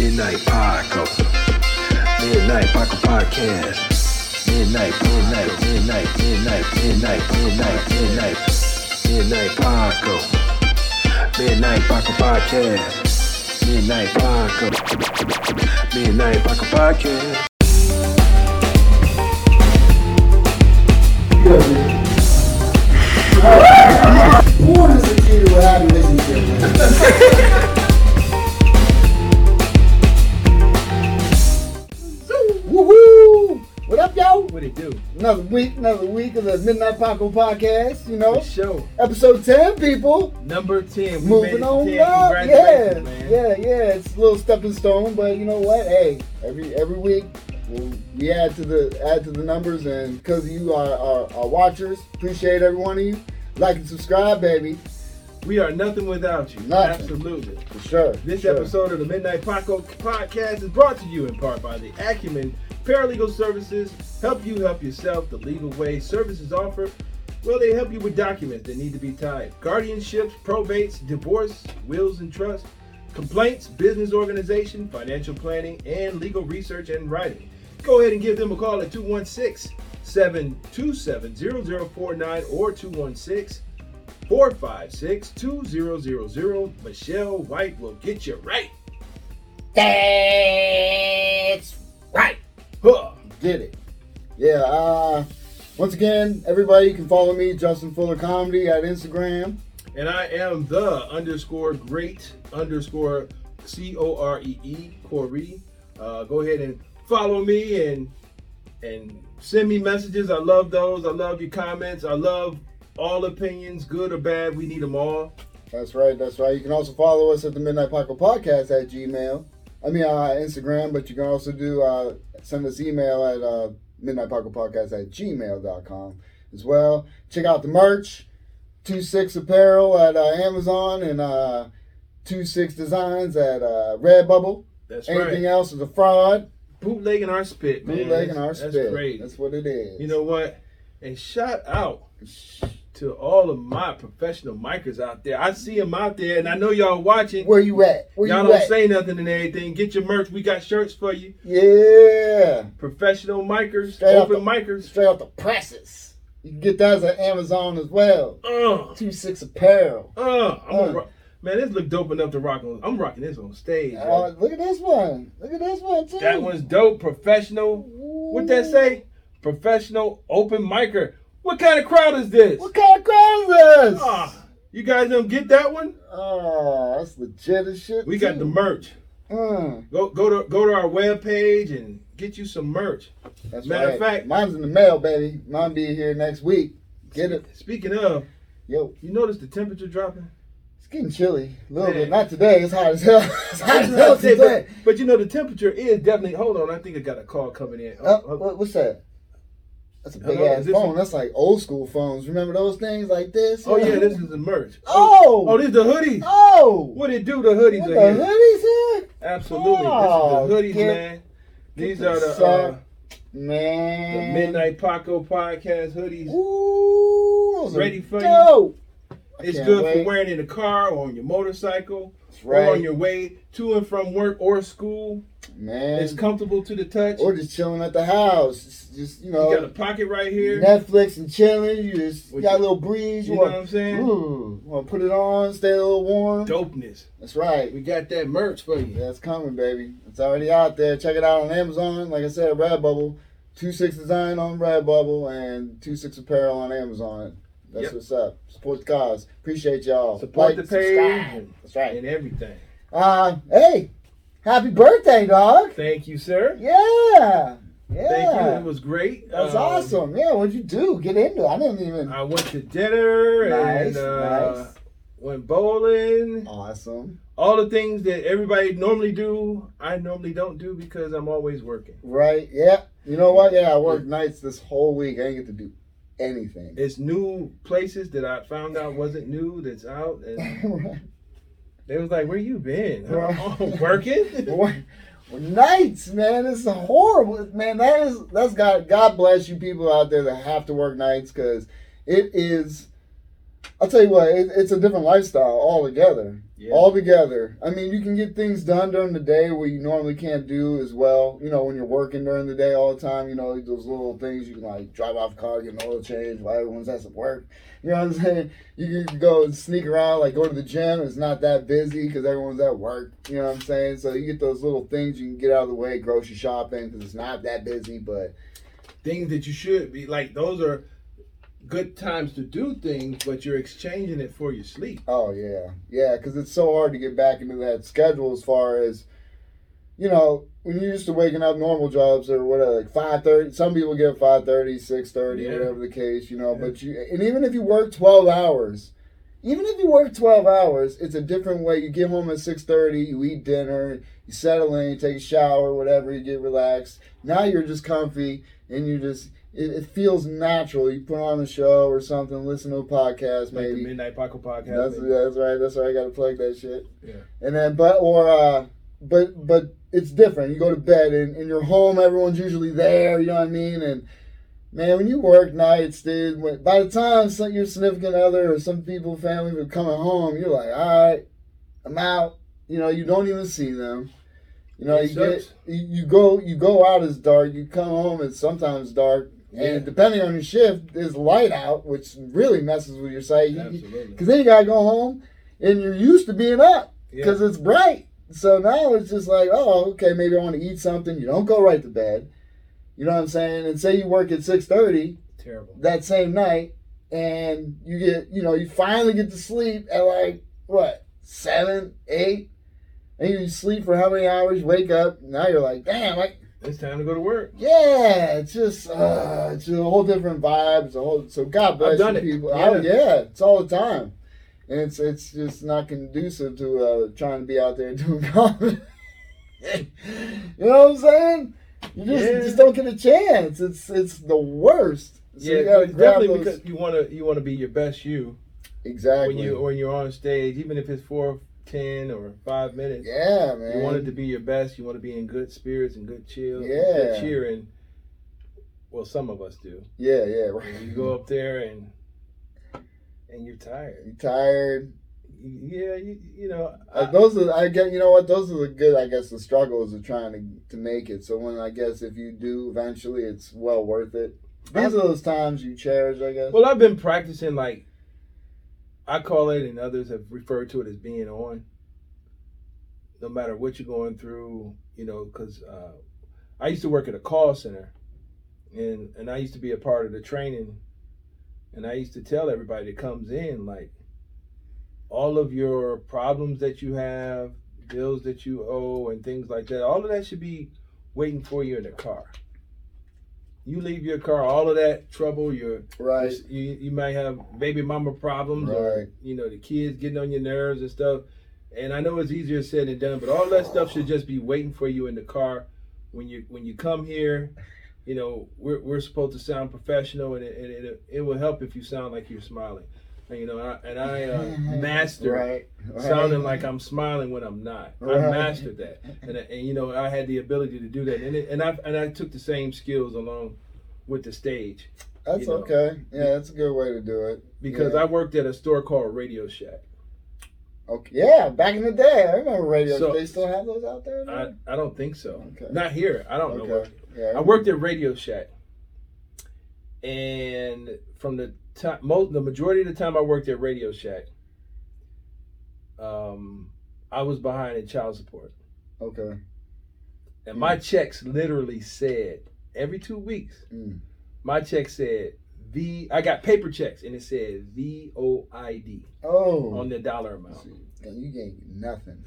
Midnight Paco. Midnight Paco Podcast. Midnight, midnight, midnight, midnight, midnight, midnight, midnight, midnight Paco. Midnight Paco Podcast. Midnight Paco. Midnight Paco Podcast. Born as a kid who had a relationship. Another week, another week of the Midnight Paco podcast. You know, show episode ten, people. number ten. We Moving on 10. up, yeah, man. yeah, yeah. It's a little stepping stone, but you know what? Hey, every every week we'll, we add to the add to the numbers, and because you are our, our watchers, appreciate every one of you. Like and subscribe, baby, We are nothing without you. Nothing. Absolutely. for sure. This sure. episode of the Midnight Paco podcast is brought to you in part by the Acumen Paralegal Services. Help you help yourself the legal way. Services offered. Well, they help you with documents that need to be typed, guardianships, probates, divorce, wills and trusts, complaints, business organization, financial planning, and legal research and writing. Go ahead and give them a call at 216 727 0049 or 216 456 2000. Michelle White will get you right. That's right. Huh. Did it. Yeah, uh, once again, everybody you can follow me, Justin Fuller Comedy at Instagram. And I am the underscore great underscore C O R E E Corey. Uh, go ahead and follow me and and send me messages. I love those. I love your comments. I love all opinions, good or bad. We need them all. That's right, that's right. You can also follow us at the Midnight Paco Podcast at Gmail. I mean, uh, Instagram, but you can also do uh, send us email at uh, Midnight Paco Podcast at gmail.com as well. Check out the merch, 2-6 Apparel at uh, Amazon and uh, 2-6 Designs at uh, Redbubble. That's Anything right. else is a fraud. Bootlegging our spit, man. Bootlegging our That's- spit. That's great. That's what it is. You know what? And shout out to all of my professional micers out there. I see them out there, and I know y'all watching. Where you at? Where y'all you don't at? say nothing and everything. Get your merch. We got shirts for you. yeah. Professional micers, Straight open the- micers. Straight off the presses. You can get that at Amazon as well. Uh, Two six apparel. uh, I'm Uh. rock. Man, this look dope enough to rock on. I'm rocking this on stage. Uh, look at this one. Look at this one too. that one's dope. Professional. What that say? Professional open micer. What kind of crowd is this? What kind of crowd is this? Ah, you guys don't get that one? Oh, that's legit as shit. We got the too. merch. Mm, Go go to go to our webpage and get you some merch. that's Matter right. of fact- mine's in the mail, baby. Mine be here next week. Get it, Speaking of, yo. you notice the temperature dropping? It's getting chilly a little Man. bit. Not today. It's hot as hell. It's hot as hell but, today. but you know the temperature is definitely. Hold on, I think I got a call coming in. Uh, Oh, what, what's that? That's a big Hello, ass phone. a- That's like old school phones. Remember those things like this? oh yeah, this is the merch. Oh. oh, this is the hoodies. Oh. What it do? The hoodies What, the here. hoodies here? Absolutely, Oh, this is the hoodies, get- man. These are the the, uh, sack. the Man. Midnight Paco podcast hoodies. Ooh, Ready for you? dope. I It's good wait. for wearing in the car or on your motorcycle That's or on your way to and from work or school. Man. It's comfortable to the touch. or just chilling at the house. Just, just, you know, You got a pocket right here. Netflix and chilling. You just What got a little breeze. You You, know what I'm saying? Ooh, want to put it on, stay a little warm. Dopeness. That's right. We got that merch for you. That's coming, baby. It's already out there. Check it out on Amazon. Like I said, Redbubble. 2-6 Design on Redbubble and 2-6 Apparel on Amazon. That's Yep. what's up. Support the cause. Appreciate y'all. Support Like, the page subscribe. That's right. and everything. Uh, hey, happy birthday, dog. Thank you, sir. Yeah. Yeah. Thank you. It was great. That's Um, awesome. Yeah, what'd you do? Get into it. I didn't even. I went to dinner Nice, and uh, nice. went bowling. Awesome. All the things that everybody normally do, I normally don't do because I'm always working. Right. Yeah. You know what? Yeah, I worked nights this whole week. I didn't get to do anything. It's new places that I found out wasn't new that's out, and they was like, "Where you been? Oh, working?" Nights, man. It's horrible, man. That is that's God. God bless you people out there that have to work nights because it is. I'll tell you what. It, it's a different lifestyle altogether. Yeah. all together. I mean, you can get things done during the day where you normally can't do as well. You know, when you're working during the day all the time, you know, those little things you can like drive off car, get an oil change while everyone's at some work. You know what I'm saying? You can go and sneak around, like go to the gym. It's not that busy because everyone's at work. You know what I'm saying? So you get those little things you can get out of the way, grocery shopping because it's not that busy. But things that you should be like those are good times to do things, but you're exchanging it for your sleep. Oh yeah, yeah, because it's so hard to get back into that schedule as far as, you know, when you're used to waking up normal jobs or whatever, like five thirty. Some people get 5.30, 6.30, Yeah. whatever the case, you know. Yeah. But you, and even if you work twelve hours, even if you work twelve hours, it's a different way. You get home at six thirty, you eat dinner, you settle in, you take a shower, whatever, you get relaxed. Now you're just comfy and you just. It, it feels natural. You put on a show or something, listen to a podcast, Like the maybe. Midnight Paco podcast. That's maybe. that's right. That's right. I got to plug that shit. Yeah. And then, but or uh, but but it's different. You go to bed and in your home, everyone's usually there. You know what I mean? And man, when you work nights, dude, when, by the time some, your significant other or some people, family, are coming home, you're like, all right, I'm out. You know, you don't even see them. You know, It you get you, you go you go out as dark. You come home it's sometimes dark. Yeah. And depending on your shift, there's light out, which really messes with your sight. Absolutely. because then you gotta go home, and you're used to being up Yeah. because it's bright. So now it's just like, oh, okay, maybe I want to eat something. You don't go right to bed. You know what I'm saying? And say you work at six thirty Terrible. that same night, and you get, you know, you finally get to sleep at like what seven, eight, and you sleep for how many hours? Wake up. Now you're like, damn, like It's time to go to work. yeah, it's just uh, it's a whole different vibe. It's a whole so God bless you it. people. Yeah. Oh, yeah, it's all the time, and it's it's just not conducive to uh, trying to be out there doing comedy. you know what I'm saying? You just Yeah. just don't get a chance. It's it's the worst. So yeah, you gotta it's grab definitely those. because you want to you want to be your best you exactly. when you when you're on stage, even if it's for ten or five minutes. yeah, man. You want it to be your best. You want to be in good spirits and good chill. Yeah. Good cheering. Well, some of us do. yeah, yeah. Right. And you go up there and and you're tired. You tired? Yeah, you, you know. Uh, I- those are I get you know what those are the good I guess the struggles of trying to to make it. So when I guess if you do eventually, it's well worth it. These are those times you cherish, I guess. Well, I've been practicing like I call it, and others have referred to it as being on. No matter what you're going through, you know, because uh, I used to work at a call center, and and I used to be a part of the training, and I used to tell everybody that comes in like all of your problems that you have, bills that you owe, and things like that. All of that should be waiting for you in the car. You leave your car, all of that trouble, your right, you, you might have baby mama problems or Right. you know the kids getting on your nerves and stuff. And i know it's easier said than done but all that stuff should just be waiting for you in the car when you when you come here. You know we're, we're supposed to sound professional and, it, and it, it will help if you sound like you're smiling you know and i, and I uh, mastered right, right. sounding like i'm smiling when i'm not i mastered that and, and you know i had the ability to do that and, it, and i and i took the same skills along with the stage That's you know. okay. Yeah, that's a good way to do it. because Yeah. I worked at a store called Radio Shack. Okay. Yeah, back in the day, I remember radio. So- they still have those out there. I, I don't think so. Okay. Not here. I don't know. okay. Where. Yeah. I worked at Radio Shack, and from the time, most the majority of the time I worked at Radio Shack, um, I was behind in child support, Okay. and my checks literally said every two weeks. Mm. My check said V. I got paper checks, and it said V O I D Oh. on the dollar amount. and you gave nothing.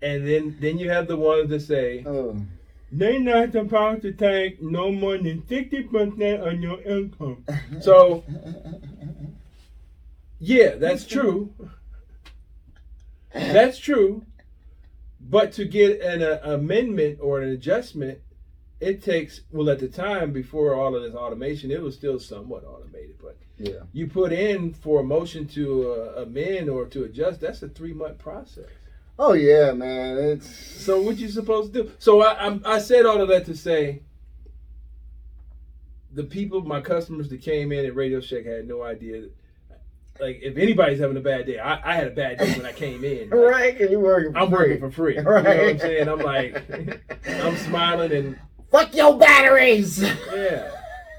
And then then you have the ones that say. Oh. They not supposed to take no more than sixty percent of your income. So yeah, that's true. That's true. But to get an uh, amendment or an adjustment, it takes well at the time before all of this automation, it was still somewhat automated. But yeah. you put in for a motion to uh, amend or to adjust, that's a three month process. Oh yeah, man. It's So what you supposed to do? So I I'm, I said all of that to say the people, my customers that came in at Radio Shack had no idea. like if anybody's having a bad day, I, I had a bad day when I came in. Like, right? You working. For I'm free. working for free. You know what I'm saying? I'm like, I'm smiling and Fuck your batteries. yeah,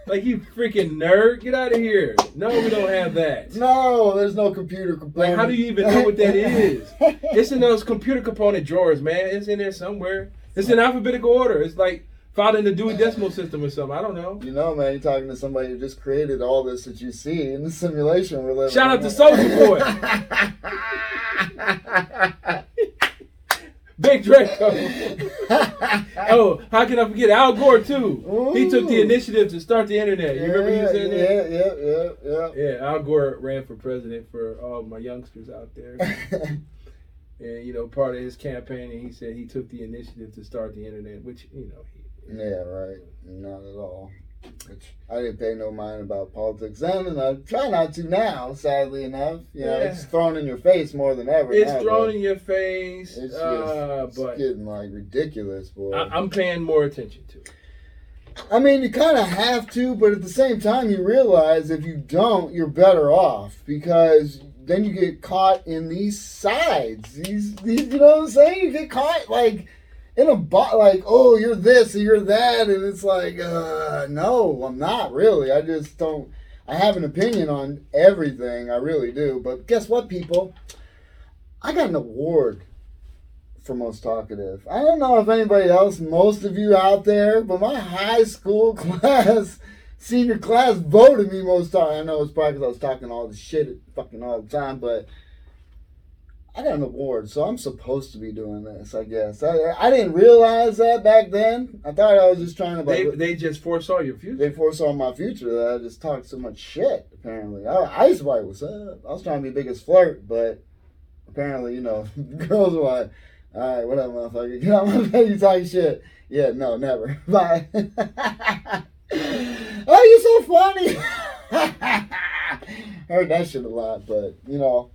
like you freaking nerd, get out of here. No, we don't have that. no, there's no computer component. Like, how do you even know what that is? It's in those computer component drawers, man. It's in there somewhere. It's in alphabetical order. It's like filed in the Dewey Decimal System or something. I don't know. You know, man, you're talking to somebody who just created all this that you see in the simulation we're living. Shout out to Soulja Boy, Big Draco. oh, how can I forget Al Gore too? He took the initiative to start the internet. You remember you yeah, saying that? yeah, yeah, yeah, Yeah, Yeah, Al Gore ran for president for all my youngsters out there. And you know, part of his campaign, and he said he took the initiative to start the internet, which you know, he, yeah, right. Not at all. Which I didn't pay no mind about politics then, and I try not to now. Sadly enough, you know, Yeah. it's thrown in your face more than ever. it's now, thrown in your face. It's, uh, just, but getting like ridiculous, boy. I, I'm paying more attention to. it. I mean, you kind of have to, but at the same time, you realize if you don't, you're better off because then you get caught in these sides. These, these you know what I'm saying? You get caught like in a bot, like, oh, you're this you're that, and it's like, uh, no, I'm not really. I just don't. I have an opinion on everything. I really do. But guess what, people? I got an award for most talkative. I don't know if anybody else, most of you out there, but my high school class, senior class voted me most talkative. I know it's probably because I was talking all the shit fucking all the time, but I got an award, so I'm supposed to be doing this, I guess. I, I didn't realize that back then. I thought I was just trying to They like, they just foresaw your future. they foresaw my future that I just talked so much shit, apparently. I, I used to be what's up? I was trying to be biggest flirt, but apparently, you know, girls were like, all right, whatever, motherfucker. Get out my face, you talking shit. Yeah, no, never. Bye. oh, you're so funny. Heard that shit a lot, but, you know.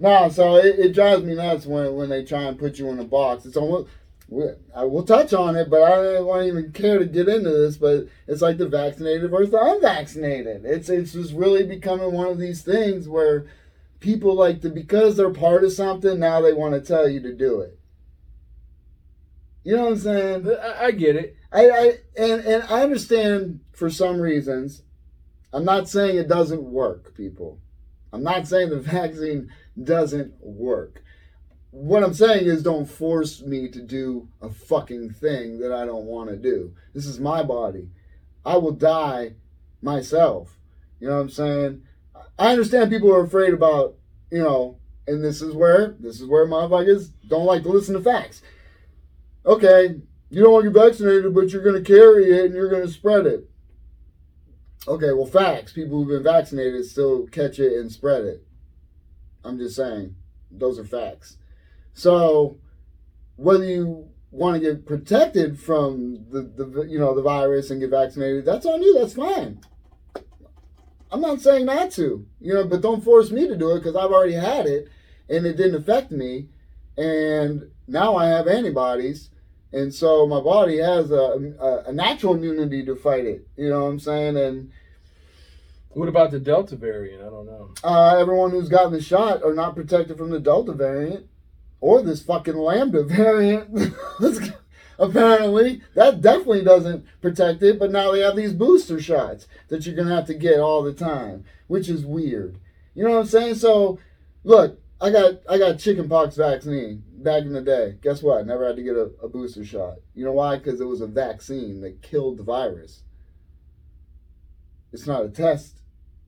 No, so it, it drives me nuts when, when they try and put you in a box. It's almost we, I will touch on it, but I don't want to even care to get into this. But it's like the vaccinated versus the unvaccinated. It's it's just really becoming one of these things where people like to because they're part of something now they want to tell you to do it. You know what I'm saying? I, I get it. I, I and and I understand for some reasons. I'm not saying it doesn't work, people. I'm not saying the vaccine doesn't work. What I'm saying is don't force me to do a fucking thing that I don't want to do. This is my body. I will die myself. You know what I'm saying? I understand people are afraid about, you know, and this is where this is where motherfuckers don't like to listen to facts. Okay, you don't want to get vaccinated, but you're to carry it and you're to spread it. Okay, well, facts. People who've been vaccinated still catch it and spread it. I'm just saying, those are facts. So, whether you want to get protected from the, the you know the virus and get vaccinated, that's on you. That's fine. I'm not saying not to, you know, but don't force me to do it because I've already had it and it didn't affect me, and now I have antibodies, and so my body has a, a, a natural immunity to fight it. You know what I'm saying? And What about the Delta variant? I don't know. uh, everyone who's gotten the shot are not protected from the Delta variant or this fucking Lambda variant. Apparently, that definitely doesn't protect it, but now they have these booster shots that you're gonna have to get all the time, which is weird. You know what I'm saying? So, look, I got I got chickenpox vaccine back in the day. Guess what? Never had to get a, a booster shot. You know why? Because it was a vaccine that killed the virus. It's not a test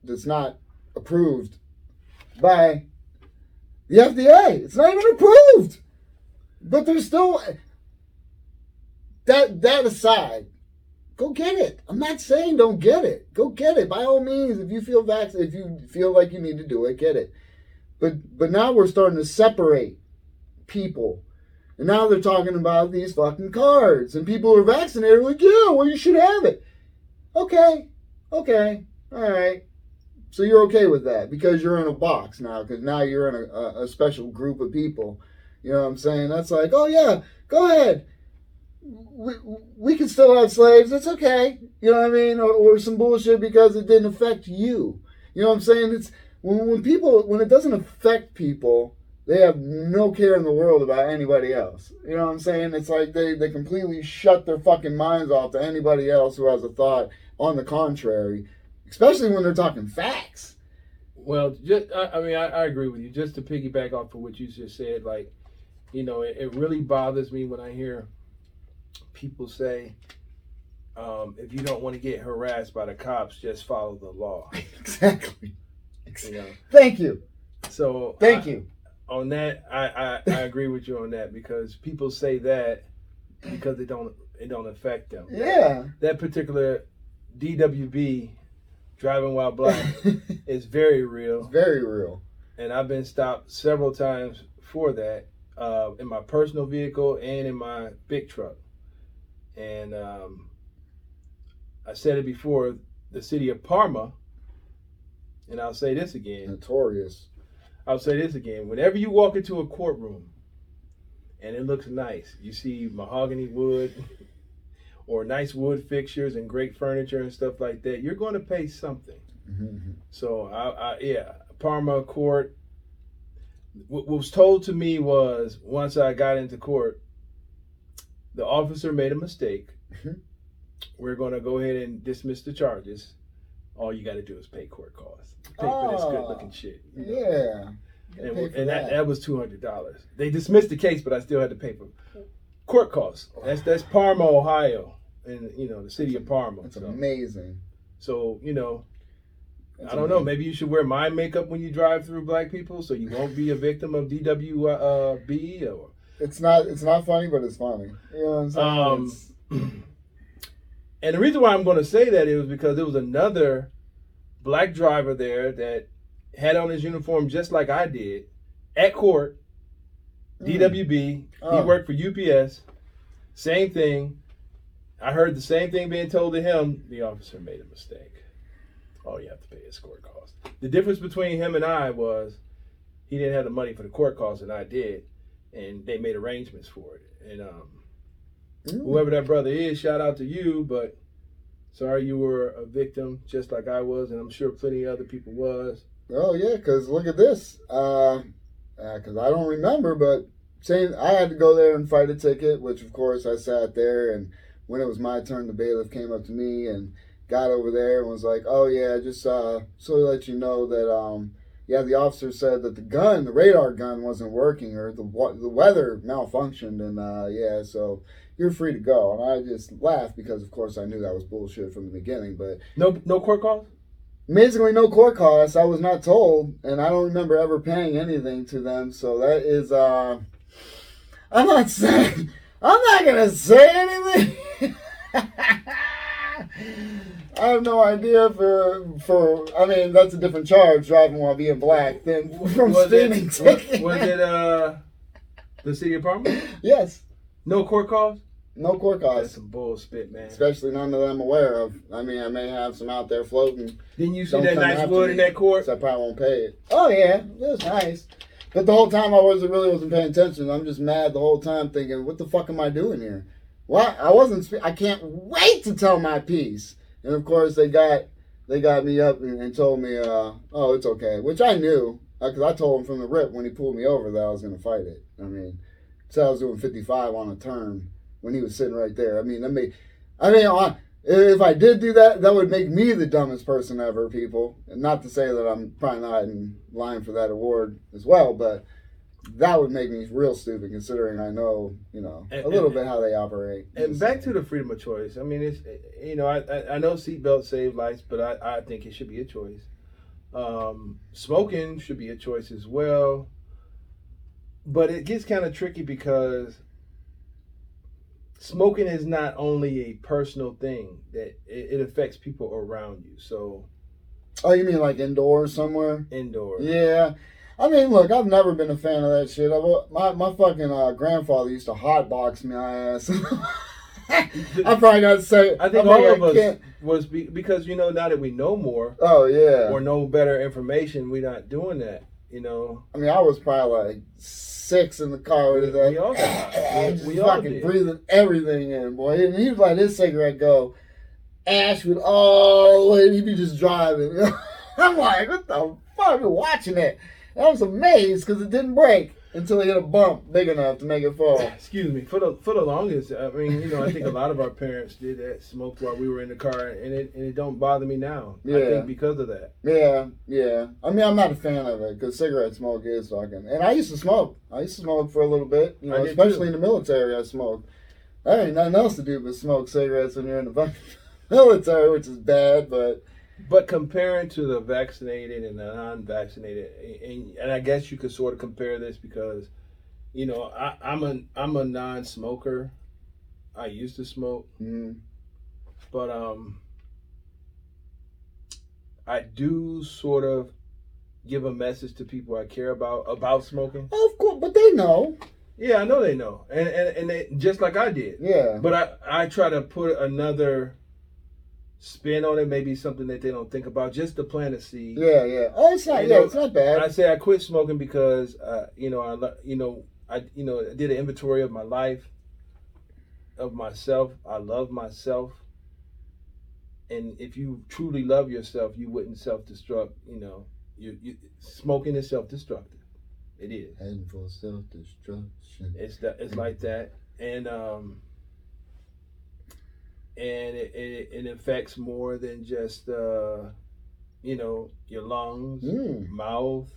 that's not approved by the FDA. It's not even approved. But there's still that that aside, go get it. I'm not saying don't get it. Go get it. By all means, if you feel vac- if you feel like you need to do it, get it. But but now we're starting to separate people. And now they're talking about these fucking cards. And people who are vaccinated are like, yeah, well you should have it. Okay. Okay. All right. So you're okay with that because you're in a box now, because now you're in a, a, special group of people. You know what I'm saying? That's like, oh yeah, go ahead. We, we can still have slaves. It's okay. You know what I mean? Or, or some bullshit because it didn't affect you. You know what I'm saying? It's when when people when it doesn't affect people, they have no care in the world about anybody else. You know what I'm saying? It's like they they completely shut their fucking minds off to anybody else who has a thought on the contrary, especially when they're talking facts. Well, just I, I mean, I, I agree with you. Just to piggyback off of what you just said, like, you know, it, it really bothers me when I hear people say, um, if you don't want to get harassed by the cops, just follow the law. exactly. You know, Thank you. so Thank I- you. On that. I, I I agree with you on that because people say that because it don't it don't affect them. Yeah. That particular DWB driving while black is very real. It's very real. and I've been stopped several times for that uh, in my personal vehicle and in my big truck. And um, I said it before the city of Parma, and I'll say this again. Notorious. I'll say this again. Whenever you walk into a courtroom and it looks nice, you see mahogany wood or nice wood fixtures and great furniture and stuff like that, you're going to pay something. Mhm. So I, I yeah, Parma court. What was told to me was once I got into court, the officer made a mistake. Mhm. We're going to go ahead and dismiss the charges. All you got to do is pay court costs. Pay for this Oh, good looking shit. you know? Yeah. And, and that, that was two hundred dollars. They dismissed the case, but I still had to pay for court costs. That's that's Parma, Ohio, and you know the city of Parma. That's So, amazing. so you know That's I don't know. Maybe you should wear my makeup when you drive through black people, so you won't be a victim of DWB or. It's not. It's not funny, but it's funny. You know what I'm saying? Um, It's- And the reason why I'm going to say that is because there was another black driver there that had on his uniform just like I did at court. Mm. DWB. He Oh. worked for UPS. Same thing. I heard the same thing being told to him. The officer made a mistake. Oh, you have to pay his court costs. The difference between him and I was he didn't have the money for the court costs, and I did, and they made arrangements for it. And um, Mm. whoever that brother is, shout out to you. But sorry you were a victim, just like I was, and I'm sure plenty of other people was. Oh yeah, because look at this. Because I don't remember, but saying I had to go there and fight a ticket, which of course I sat there, and when it was my turn, the bailiff came up to me and got over there and was like, "Oh yeah, just uh, so to let you know that um, yeah, the officer said that the gun, the radar gun, wasn't working or the the weather malfunctioned, and uh, yeah, so." You're free to go, and I just laughed because, of course, I knew that was bullshit from the beginning. But No, no court costs. Amazingly, no court costs. I was not told, and I don't remember ever paying anything to them. So that is, uh, I'm not saying, I'm not gonna say anything. I have no idea for for. I mean, that's a different charge driving while being black than from was stealing it, was, was it uh the city of Parma? yes, No court costs. no court calls. That's some bullshit, man. Especially none that I'm aware of. I mean, I may have some out there floating. Didn't you see Don't that nice wood in that court? So I probably won't pay it. Oh yeah, it was nice. But the whole time I wasn't really wasn't paying attention. I'm just mad the whole time, thinking, "What the fuck am I doing here?" Why I wasn't. spe- I can't wait to tell my piece. And of course they got they got me up and, and told me, uh, "Oh, it's okay," which I knew because I told him from the rip when he pulled me over that I was going to fight it. I mean, so I was doing 55 on a turn when he was sitting right there. I mean, that made. I mean, I, if I did do that, that would make me the dumbest person ever, people. And not to say that I'm probably not in line for that award as well, but that would make me real stupid considering I know, you know, And- a little and- bit how they operate. And back to the freedom of choice. I mean, it's you know, I I, I know seatbelts save lives, but I, I think it should be a choice. Um, smoking should be a choice as well. But it gets kind of tricky because smoking is not only a personal thing that it, it affects people around you. So Oh, you mean like indoors somewhere? indoors. Yeah. I mean, look, I've never been a fan of that shit. I've, my my fucking uh, grandfather used to hotbox me my ass. I probably got to say. I think probably all of us can't- was be, because you know now that we know more Oh yeah. or know better information, we're not doing that. You know, I mean, I was probably like six in the car with that. we all got- we- we all fucking did. breathing everything in, boy. And he'd let his cigarette go. Ash would all the way, he'd be just driving. I'm like, what the fuck? You're watching it. And I was amazed because it didn't break until it hit a bump big enough to make it fall. Excuse me. For the for the longest, I mean, you know, I think a lot of our parents did that, smoked while we were in the car, and it and it don't bother me now. Yeah. I think because of that. Yeah, yeah. I mean, I'm not a fan of it because cigarette smoke is fucking. And I used to smoke. I used to smoke for a little bit. You know, especially too. in the military. I smoked. I ain't nothing else to do but smoke cigarettes when you're in the military, which is bad. But But comparing to the vaccinated and the non-vaccinated, and, and I guess you could sort of compare this because, you know, I, I'm a I'm a non-smoker. I used to smoke, mm, but um, I do sort of give a message to people I care about about smoking. of course, but they know. Yeah, I know they know, and and, and they, just like I did. Yeah. But I, I try to put another spin on it, maybe something that they don't think about, just to plant a seed. Yeah, yeah. Oh, it's not. You Yeah, know, it's not bad. I say I quit smoking because, uh, you know, I, you know, I, you know, I did an inventory of my life, of myself. I love myself, and if you truly love yourself, you wouldn't self-destruct. You know, you, you smoking is self-destructive. It is. Heading for self destruction. It's that it's like that, and um, and it, it, it affects more than just uh, you know, your lungs, Mm. mouth,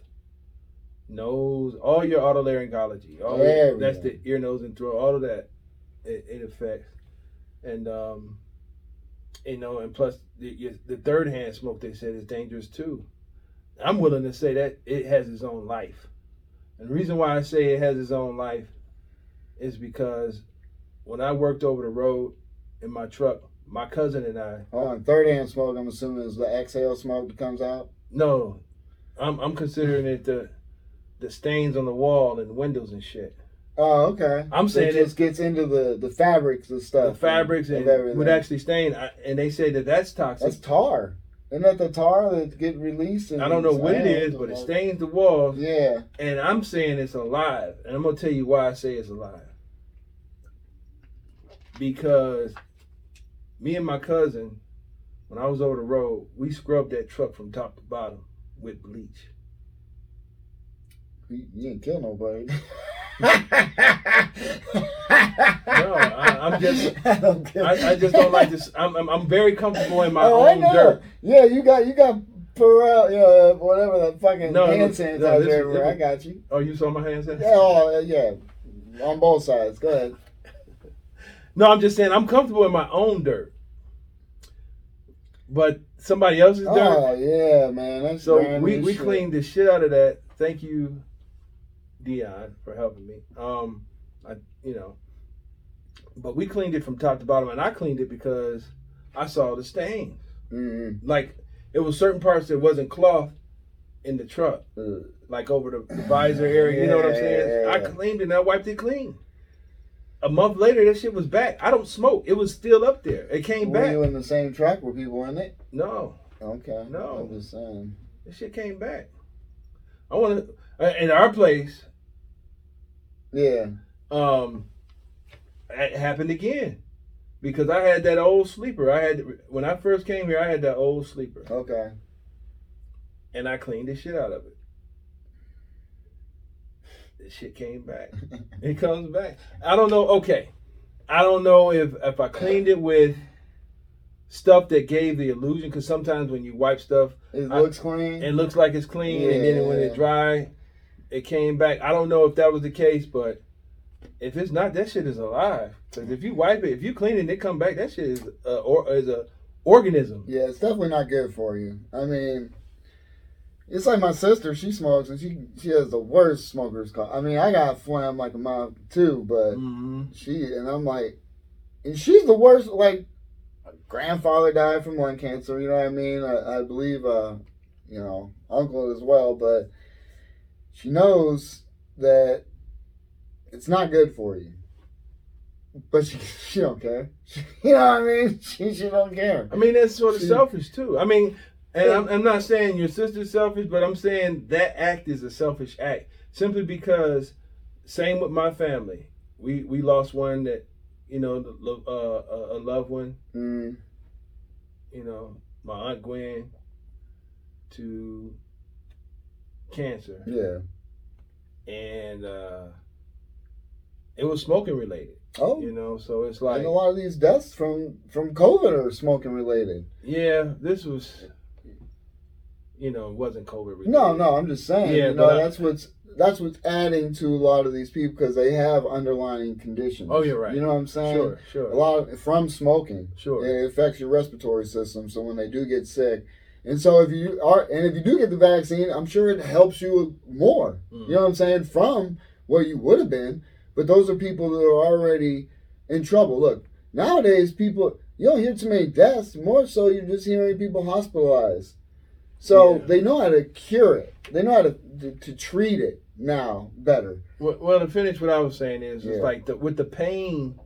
nose, all your otolaryngology. All your- that's the ear, nose, and throat. All of that it, it affects, and um, you know, and plus the, the third hand smoke they said is dangerous too. I'm willing to say that it has its own life. And the reason why I say it has its own life is because when I worked over the road in my truck, my cousin and I, Oh, and third hand smoke, I'm assuming is the exhale smoke that comes out. no, I'm, I'm considering it the the stains on the wall and windows and shit. Oh, okay. I'm So it saying just gets into the the fabrics and stuff. The fabrics of and everything. would actually stain, I- and they say that that's toxic. That's tar. Isn't that the tar that get released? And I don't know what it is, but it stains the walls. Yeah. And I'm saying it's alive. And I'm going to tell you why I say it's alive. Because me and my cousin, when I was over the road, we scrubbed that truck from top to bottom with bleach. You, you didn't kill nobody. No, I, I'm just. I. I, just don't like this. I'm, I'm, I'm very comfortable in my oh, own dirt. Yeah, you got you got Purell, yeah, uh, whatever the fucking No, hand sanitizer no, everywhere. I got you. Oh, you saw my hands? there? Yeah, oh, yeah, on both sides. Go ahead. No, I'm just saying I'm comfortable in my own dirt. But somebody else's dirt. Oh yeah, man. That's So we, we shit. cleaned the shit out of that. Thank you, Dion, for helping me. Um, I you know, but we cleaned it from top to bottom, and I cleaned it because I saw the stains. Mhm. Like it was certain parts that wasn't cloth in the truck, Ugh. like over the, the visor area. You know what I'm saying? Yeah, yeah, I cleaned it, and I wiped it clean. A month later, that shit was back. I don't smoke. It was still up there. It came Were back. you in the same truck with people in it? No, Okay. No. I'm just saying. that shit came back. I want to. In our place, Yeah. um it happened again because I had that old sleeper. I had when I first came here, I had that old sleeper, Okay. and I cleaned the shit out of it. The shit came back. It comes back. I don't know. Okay, I don't know if if I cleaned it with stuff that gave the illusion because sometimes when you wipe stuff, It I- looks clean. it looks like it's clean, and then when it dry, it came back. I don't know if that was the case, but if it's not, that shit is alive. Because if you wipe it, if you clean it, and it come back. That shit is a, or is a organism. Yeah, it's definitely not good for you. I mean, it's like my sister. She smokes, and she she has the worst smokers cough. I mean, I got phlegm like a mouth too, but hmm she and I'm like, and she's the worst. Like, grandfather died from lung cancer. You know what I mean? I, I believe, uh, you know, uncle as well. But she knows that it's not good for you. But she she don't care. you know what I mean? She she don't care. I mean, that's sort of She- selfish too. I mean, and I'm, I'm not saying your sister's selfish, but I'm saying that act is a selfish act simply because. Same with my family. We we lost one that, you know, the uh, a- a loved one. Mm, you know, my aunt Gwen to cancer, Yeah. and uh, it was smoking related. Oh. You know, so it's like, and a lot of these deaths from from COVID are smoking related. yeah, this was, you know, it wasn't COVID related. No, no, I'm just saying. Yeah, you know, I- that's what's that's what's adding to a lot of these people because they have underlying conditions. Oh, you're right. You know what I'm saying? Sure, sure, A lot of, from smoking. sure. It affects your respiratory system. So when they do get sick, and so if you are, and if you do get the vaccine, I'm sure it helps you more. Mm. You know what I'm saying? From where you would have been. But those are people that are already in trouble. Look, nowadays people you don't hear too many deaths. More so, you're just hearing people hospitalized. So Yeah. they know how to cure it. They know how to, to, to treat it now better. Well, well, to finish what I was saying is, Yeah. it's like the, with the pain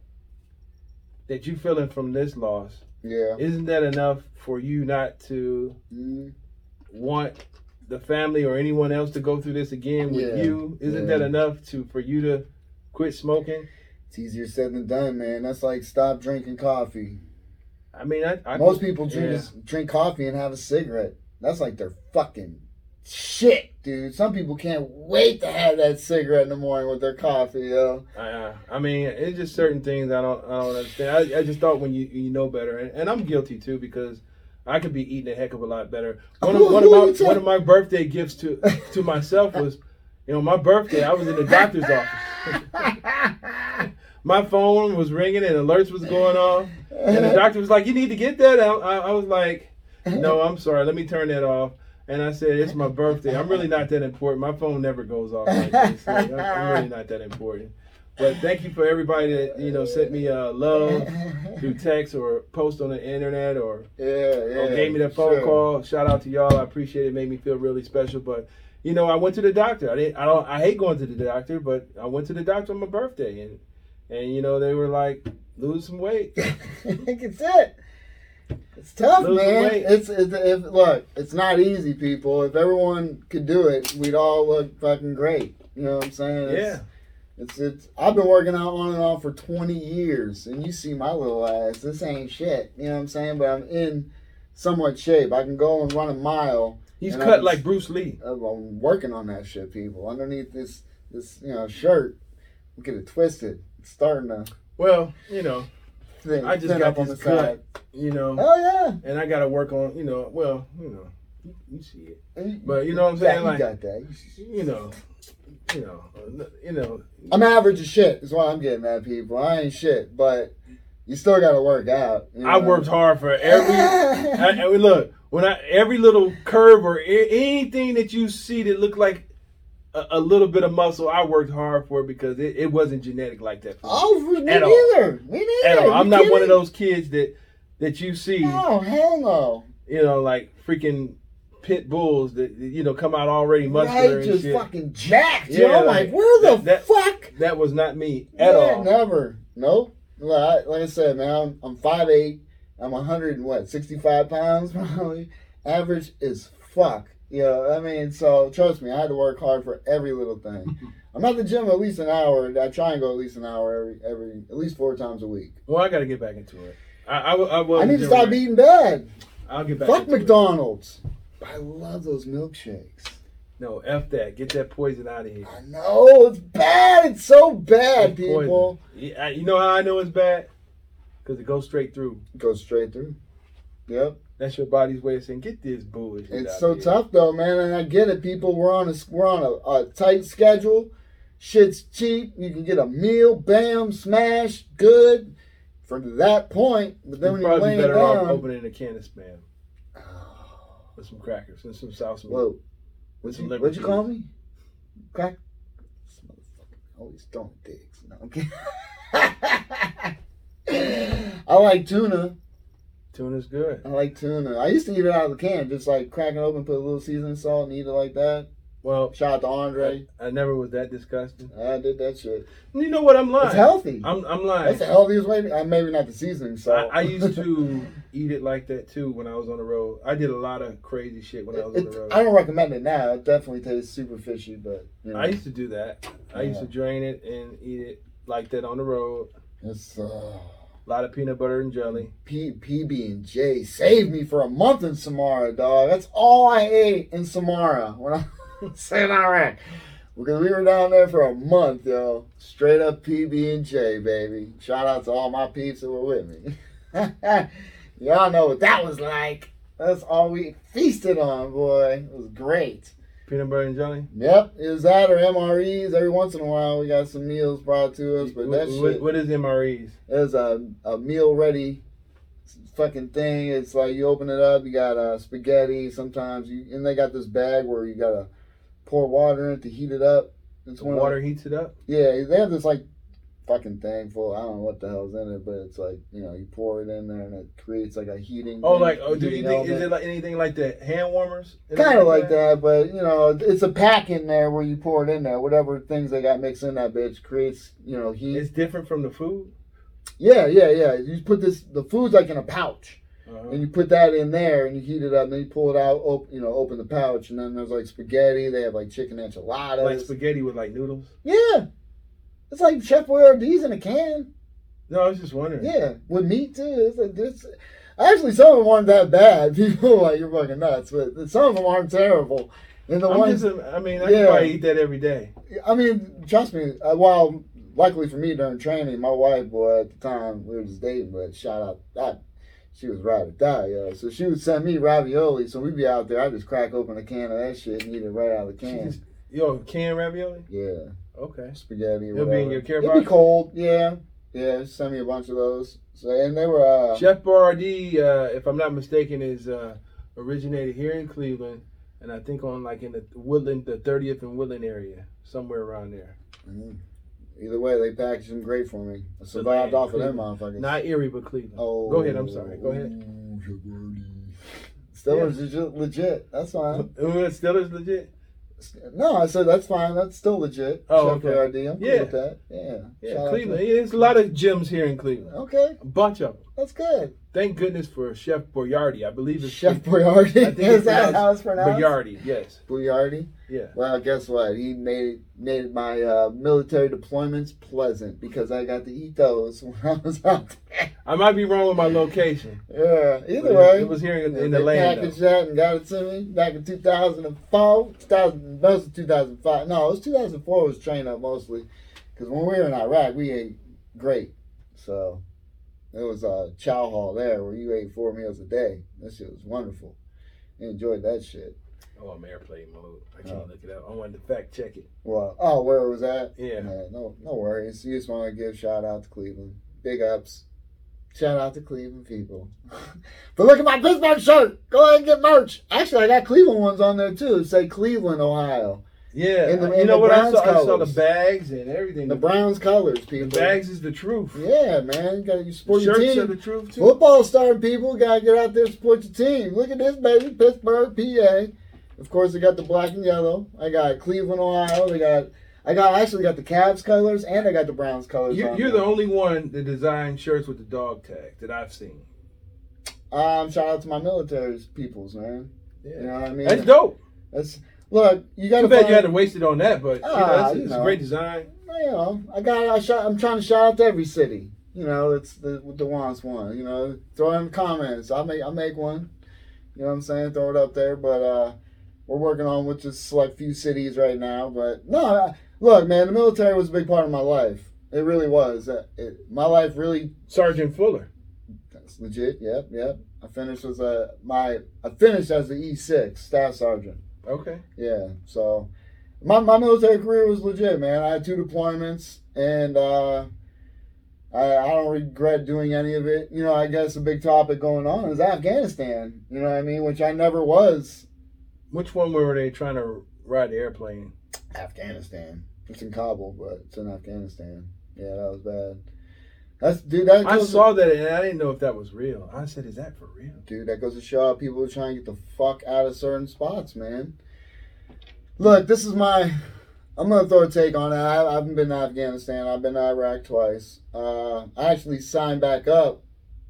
that you're feeling from this loss, Yeah. isn't that enough for you not to Mm, want the family or anyone else to go through this again with Yeah. you? Isn't that enough to for you to quit smoking? It's easier said than done, man. That's like stop drinking coffee. I mean, I, I Most people drink drink coffee and have a cigarette. That's like their fucking shit, dude. Some people can't wait to have that cigarette in the morning with their coffee, yo. I, uh, I mean, it's just certain things I don't, I don't understand. I, I just thought when you you know better, and, and I'm guilty too because I could be eating a heck of a lot better. One of, one of my one of my birthday gifts to to myself was, you know, my birthday. I was in the doctor's office. my phone was ringing and alerts was going off, and the doctor was like, "You need to get that." I, I, I was like, "No, I'm sorry. Let me turn that off." And I said, "It's my birthday. I'm really not that important. My phone never goes off like this. Like, I'm really not that important." But thank you for everybody that you know sent me uh, love through text or post on the internet or, Yeah, yeah. or gave me that phone sure. call. Shout out to y'all. I appreciate it. Made me feel really special. But you know, I went to the doctor. I didn't. I don't. I hate going to the doctor, but I went to the doctor on my birthday, and and you know they were like, lose some weight. I think it's it. It's tough, man. weight. It's, it's if look, it's not easy, people. If everyone could do it, we'd all look fucking great. You know what I'm saying? It's, Yeah. It's it's. I've been working out on and off for 20 years, and you see my little ass. This ain't shit. You know what I'm saying? But I'm in somewhat shape. I can go and run a mile. He's cut like Bruce Lee. I'm working on that shit, people. Underneath this this you know shirt, get it twisted. It's starting to Well, you know, thin, I just got up on the this cut. side. you know, Oh yeah. and I got to work on, you know, well, you know, you, you see it, You- But you know what I'm saying, got- like- you got that. you know, you know, you know. I'm average as shit. Is why I'm getting at, people. I ain't shit, but you still got to work out. you I worked hard for every. I, I look, when I every little curve or anything that you see that look like a, a little bit of muscle, I worked hard for it because it, it wasn't genetic like that. For me. Oh, me At all. neither. Me At neither. all. I'm You not one of those kids that that you see, No, hell no. you know, like freaking pit bulls that you know come out already muscular Right, just shit. fucking jacked. Yeah. I'm like, like, where the that- that- fuck? That was not me at yeah, all. Never. Nope. Like, like I said, man, I'm, I'm 5'8". I'm 100 and what, 65 pounds probably. Average is fuck. Know, I mean, so trust me, I had to work hard for every little thing. I'm at the gym at least an hour. I try and go at least an hour every, every at least four times a week. Well, I got to get back into it. I I, I, I need to stop it. eating bad. I'll get back. Fuck into it. McDonald's. I love those milkshakes. No, f that. Get that poison out of here. I know it's bad. It's so bad, It's people. Yeah, you know how I know it's bad? Because it goes straight through. It goes straight through. Yep. That's your body's way of saying, get this bullshit. It's so here." tough though, man, and I get it. People, we're on a we're on a, a tight schedule. Shit's cheap. You can get a meal, bam, smash, good from that point. But then You'd when you're probably laying better off opening a can of spam with some crackers and some salsa. whoa, what'd Some you, what'd you call me? Crack. Always throwing dicks. No, okay. I like tuna. Tuna's good. I like tuna. I used to eat it out of the can, just like crack it open, put a little seasoning salt, and eat it like that. Well, Shout out to Andre. I never was that disgusting. I did that shit. You know what? I'm lying. It's healthy. I'm, I'm lying. That's the healthiest way. Uh, maybe not the seasoning I, salt. I used to eat it like that too when I was on the road. I did a lot of crazy shit when I was on the road. I don't recommend it now. It definitely tastes super fishy, but you know, I used to do that. I used to drain it and eat it like that on the road. it's uh, A lot of peanut butter and jelly. P- PB and J saved me for a month in Samarra, dog. That's all I ate in Samarra when I was Saying Iraq. Because we were down there for a month, yo. Straight up PB and J, baby. Shout out to all my peeps that were with me. Y'all know what that was like. That's all we feasted on, boy. It was great. Peanut butter and jelly. Yep, was that or MREs. Every once in a while, we got some meals brought to us, but What- that what- shit what is MREs? It's a, a meal ready fucking thing. It's like you open it up, you got uh, spaghetti. Sometimes you and they got this bag where you gotta pour water in it to heat it up. It's of Water heats it up. yeah, they have this like fucking thankful. I don't know what the hell's in it, but it's like you know you pour it in there and it creates like a heating. Oh, like oh, do you think is it like anything like the hand warmers? Kind of like that, but you know, it's a pack in there where you pour it in there. Whatever things they got mixed in that bitch creates, you know, heat. It's different from the food. yeah, yeah, yeah. You put this, the food's like in a pouch, Uh-huh. and you put that in there, and you heat it up, and then you pull it out, op- you know, open the pouch, and then there's like spaghetti. They have like chicken enchiladas. Like spaghetti with like noodles. yeah, it's like Chef Boyardee's in a can. No, I was just wondering. Yeah, with meat too. It's like this. Actually, some of them aren't that bad. People are like you're fucking nuts, but some of them aren't terrible. And the I'm ones, just, I mean, I Yeah. probably eat that every day. I mean, trust me. Uh, well, luckily for me during training, my wife, boy, at the time we were just dating, but shout out that she was ride or die, yo. So she would send me ravioli. So we'd be out there. I just crack open a can of that shit and eat it right out of the can. just- Yo, can ravioli. Yeah, Okay. spaghetti. It'll be in your care It'd be cold. Yeah, yeah. Send me a bunch of those. So and they were. Uh, Chef Boyardee, uh, if I'm not mistaken, is uh, originated here in Cleveland, and I think on like in the Woodland, the 30th and Woodland area, somewhere around there. Mhm. Either way, they packaged them great for me. I survived off of them motherfuckers. Not Erie, but Cleveland. Oh, Go ahead. I'm sorry. Go ahead. Ooh, Chef Still Yeah. legit, legit. That's fine. Uh, Still legit. No, I said that's fine. That's still legit. Oh, Chef okay. Boyardee, I'm cool Yeah. with that. Yeah. Yeah, Shout Cleveland. Yeah, there's a lot of gyms here in Cleveland. Okay, A bunch of them. that's good. Thank goodness for Chef Boyardee. I believe it's Chef Boyardee. I think Is that how it's pronounced? Boyardee. Yes. Boyardee. Yeah. Well, guess what? He made made my uh, military deployments pleasant because I got to eat those when I was out there. I might be wrong with my location. Yeah. Either way, it was here in, in the land. packaged that and got it to me back in 2004. 2000, that was 2005. No, it was 2004 It was train up mostly. Because when we were in Iraq, we ate great. So it was a chow hall there where you ate four meals a day. That shit was wonderful. Enjoyed that shit. Oh, I'm airplane mode. I can't Oh. look it up. I wanted to fact check it. Well, oh, where was that? Yeah. no, no worries. You just want to give shout out to Cleveland. Big ups. Shout out to Cleveland people. but look at my Pittsburgh shirt. Go ahead and get merch. Actually, I got Cleveland ones on there too. Say Cleveland, Ohio. Yeah. In the- you know the what? I saw, I saw the bags and everything. The Browns colors, The people. bags is the truth. Yeah, man. You gotta you support your shirts are team. the truth too. Football starting people gotta get out there and support your team. Look at this baby, Pittsburgh, PA. Of course, they got the black and yellow. I got Cleveland, Ohio. They got. I got I actually got the Cavs colors and I got the Browns colors. You, on you're there. the only one that designed shirts with the dog tag that I've seen. Um, shout out to my military peoples, man. Yeah. You know what I mean? That's dope. That's look. You got Too to bad find. you had to waste it on that, but you know, Ah, it's, you it's a great design. you know, I got. I shot. I'm trying to shout out to every city. You know, it's the the wants one. You know, throw it in the comments. I'll make. I'll make one. You know what I'm saying? Throw it up there. But uh, we're working on with just select few cities right now. But no, look, man, the military was a big part of my life. It really was. Uh, It, my life really Sergeant Fuller. That's legit. Yep, yep. I finished as a my I finished as the E six staff sergeant. Okay. Yeah. So my my military career was legit, man. I had two deployments and uh I, I don't regret doing any of it. You know, I guess a big topic going on is Afghanistan. You know what I mean? Which I never was. Which one were they trying to ride the airplane? Afghanistan. It's in Kabul, but it's in Afghanistan. Yeah, that was bad. That's dude. That I saw that and I didn't know if that was real. I said, "Is that for real?" Dude, that goes to show how people are trying to get the fuck out of certain spots, man. Look, this is my. I'm gonna throw a take on it. I, I haven't been to Afghanistan. I've been to Iraq twice. Uh, I actually signed back up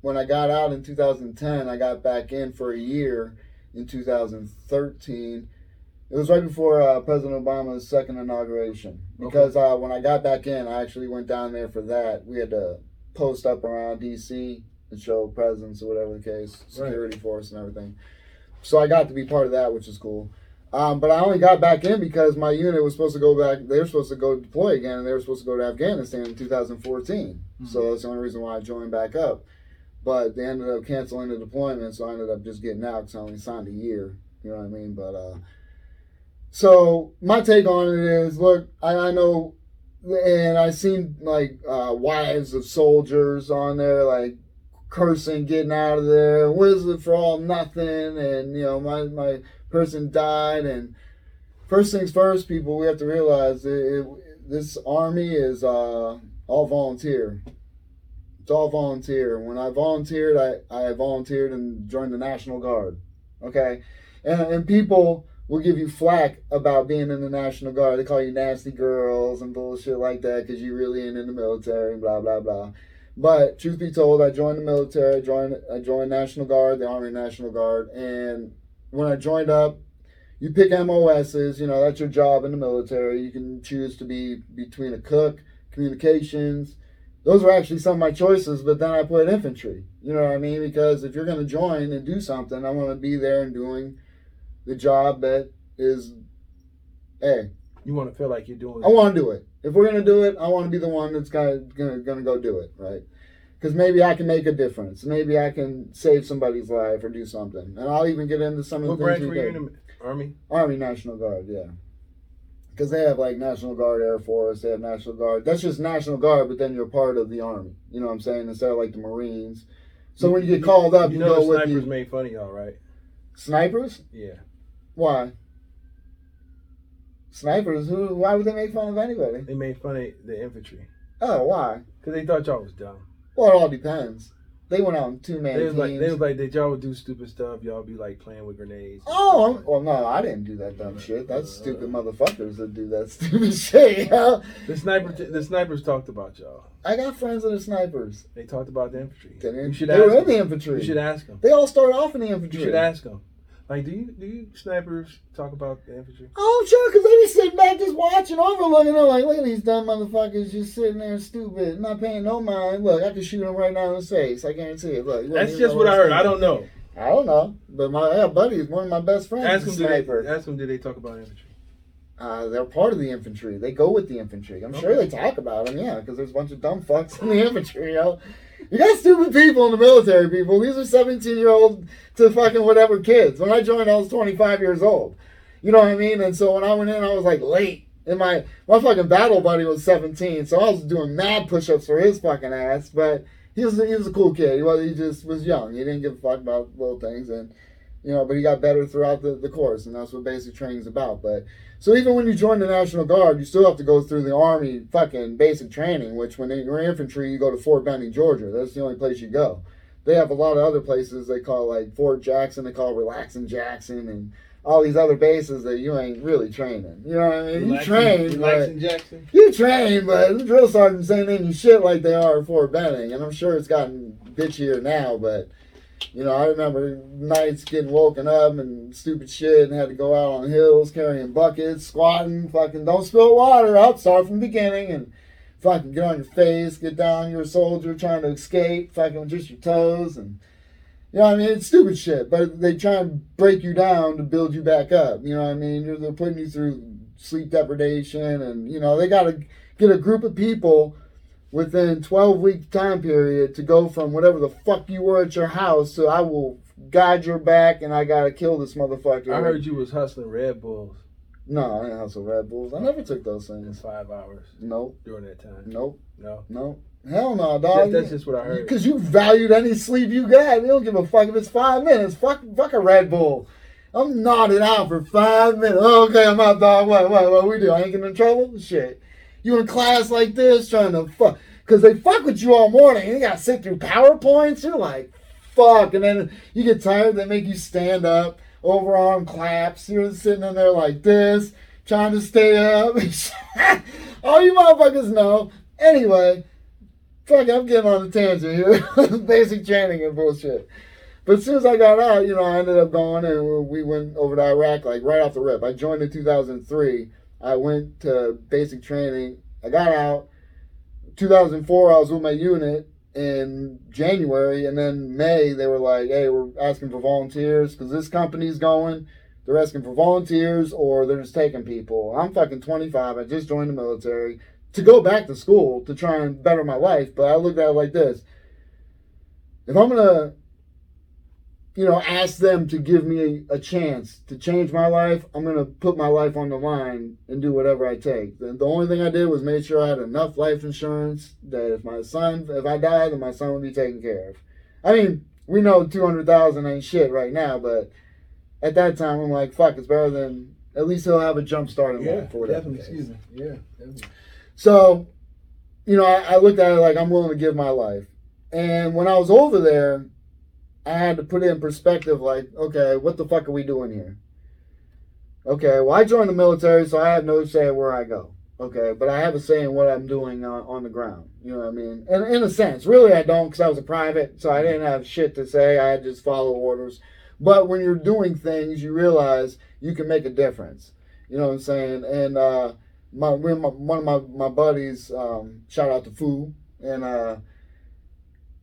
when I got out in 2010. I got back in for a year in 2013. It was right before uh, President Obama's second inauguration. Because uh, when I got back in, I actually went down there for that. We had to post up around D.C. and show presence or whatever the case, security force and everything. So I got to be part of that, which is cool. Um, but I only got back in because my unit was supposed to go back. They were supposed to go deploy again, and they were supposed to go to Afghanistan in 2014. So that's the only reason why I joined back up. But they ended up canceling the deployment, so I ended up just getting out because I only signed a year. You know what I mean? But uh, so my take on it is, look, I, I know, and I seen like uh, wives of soldiers on there, like cursing, getting out of there. What is it for all nothing? And you know, my my person died. And first things first, people, we have to realize it, it, this army is uh, all volunteer. It's all volunteer. When I volunteered, I, I volunteered and joined the National Guard. Okay? And, and people will give you flack about being in the National Guard. They call you nasty girls and bullshit like that because you really ain't in the military and blah, blah, blah. But truth be told, I joined the military. I joined, I joined National Guard, the Army National Guard. And when I joined up, you pick MOSs, you know, that's your job in the military. You can choose to be between a cook, communications. Those were actually some of my choices, but then I put infantry. You know what I mean? Because if you're going to join and do something, I want to be there and doing the job that is, hey, You want to feel like you're doing. I want to do it. If we're gonna do it, I want to be the one that's gonna go do it, right? Because maybe I can make a difference. Maybe I can save somebody's life or do something. And I'll even get into some of What the branch things were we you did. in the army? Army National Guard, yeah. Because they have like National Guard, Air Force, they have National Guard. That's just National Guard, but then you're part of the Army. You know what I'm saying? Instead of like the Marines. So when you get called up, you, know go the with snipers made fun of y'all, right? snipers. Yeah. Why? Snipers? Who? Why would they make fun of anybody? They made fun of the infantry Oh, why? because they thought y'all was dumb. Well, it all depends. They went on two man They was teams. like, they was like that y'all do stupid stuff. Y'all be like playing with grenades. Oh, well, no, I didn't do that dumb shit. That's stupid motherfuckers that do that stupid shit. You? The sniper, the snipers talked about y'all. I got friends that are snipers. They talked about the infantry. They, You should they ask were in the infantry. You should ask them. They all started off in the infantry. You should ask them. Like, do you do you snipers talk about the infantry? Oh, sure, because they be sitting back just watching, overlooking. They're like, look at these dumb motherfuckers just sitting there stupid, not paying no mind. Look, I can shoot them right now in the face. I guarantee it. Look, That's just what I heard. I'm I don't know. I don't know, but my yeah, buddy is one of my best friends. Ask a Did sniper. they, ask them. Did they talk about infantry? Uh, they're part of the infantry. They go with the infantry. I'm sure they talk about them, yeah, because there's a bunch of dumb fucks in the infantry, you know. You got stupid people in the military, people. These are 17 year old to fucking whatever kids. When I joined, I was 25 years old. You know what I mean? And so when I went in, I was like late. And my my fucking battle buddy was 17, so I was doing mad push-ups for his fucking ass. But he was he was a cool kid. He was he just was young. He didn't give a fuck about little things, and you know. But he got better throughout the, the course, and that's what basic training's about. But so even when you join the National Guard, you still have to go through the Army fucking basic training. Which when you're infantry, you go to Fort Benning, Georgia. That's the only place you go. They have a lot of other places they call like Fort Jackson. They call Relaxing Jackson and all these other bases that you ain't really training. You know what I mean? you train, but Jackson. you train, but the drill sergeants ain't in you shit like they are at Fort Benning. And I'm sure it's gotten bitchier now, but you know, I remember nights getting woken up and stupid shit and had to go out on hills carrying buckets, squatting, fucking don't spill water up, start from the beginning and fucking get on your face, get down, you're a soldier trying to escape, fucking just your toes and you know I mean? It's stupid shit, but they try and break you down to build you back up. You know what I mean? They're putting you through sleep deprivation, and you know they got to get a group of people within 12 week time period to go from whatever the fuck you were at your house to I will guide your back and I gotta kill this motherfucker. I heard you was hustling Red Bulls No, I didn't hustle Red Bulls. I never took those in things. five hours Nope, during that time. nope, No, nope. Hell no, dog. that's just what I heard. Because you valued any sleep you got. You don't give a fuck if it's five minutes. Fuck, fuck a Red Bull. I'm nodded out for five minutes. Okay, I'm out, dog. What, what, what we do? I ain't getting in trouble? Shit. You in class like this trying to fuck. Because they fuck with you all morning. And You got to sit through PowerPoints. You're like, fuck. And then you get tired. They make you stand up, overarm claps. You're sitting in there like this, trying to stay up. all you motherfuckers know. Anyway, fuck, I'm getting on a tangent here. Basic training and bullshit. But as soon as I got out, you know, I ended up going and we went over to Iraq like right off the rip. I joined in 2003. I went to basic training. I got out. 2004, I was with my unit in January, and then May they were like, "Hey, we're asking for volunteers because this company's going. they're asking for volunteers or they're just taking people. I'm fucking 25. I just joined the military to go back to school to try and better my life. But I looked at it like this: if I'm gonna you know, ask them to give me a, a, chance to change my life, I'm going to put my life on the line and do whatever I take. The, the, only thing I did was make sure I had enough life insurance that if my son, if I died, then my son would be taken care of. I mean, we know 200,000 ain't shit right now, but at that time, I'm like, fuck, it's better than, at least he'll have a jump start in yeah, life for whatever. Definitely, excuse me. Yeah, definitely. So, you know, I, I looked at it like I'm willing to give my life. And when I was over there, I had to put it in perspective like, okay, what the fuck are we doing here? Okay, well, I joined the military, so I have no say where I go. Okay, but I have a say in what I'm doing on, on the ground. You know what I mean? And in a sense, really, I don't because I was a private, so I didn't have shit to say. I had just follow orders. But when you're doing things, you realize you can make a difference. You know what I'm saying? And uh, my, my one of my, my buddies, um, shout out to Foo, and uh,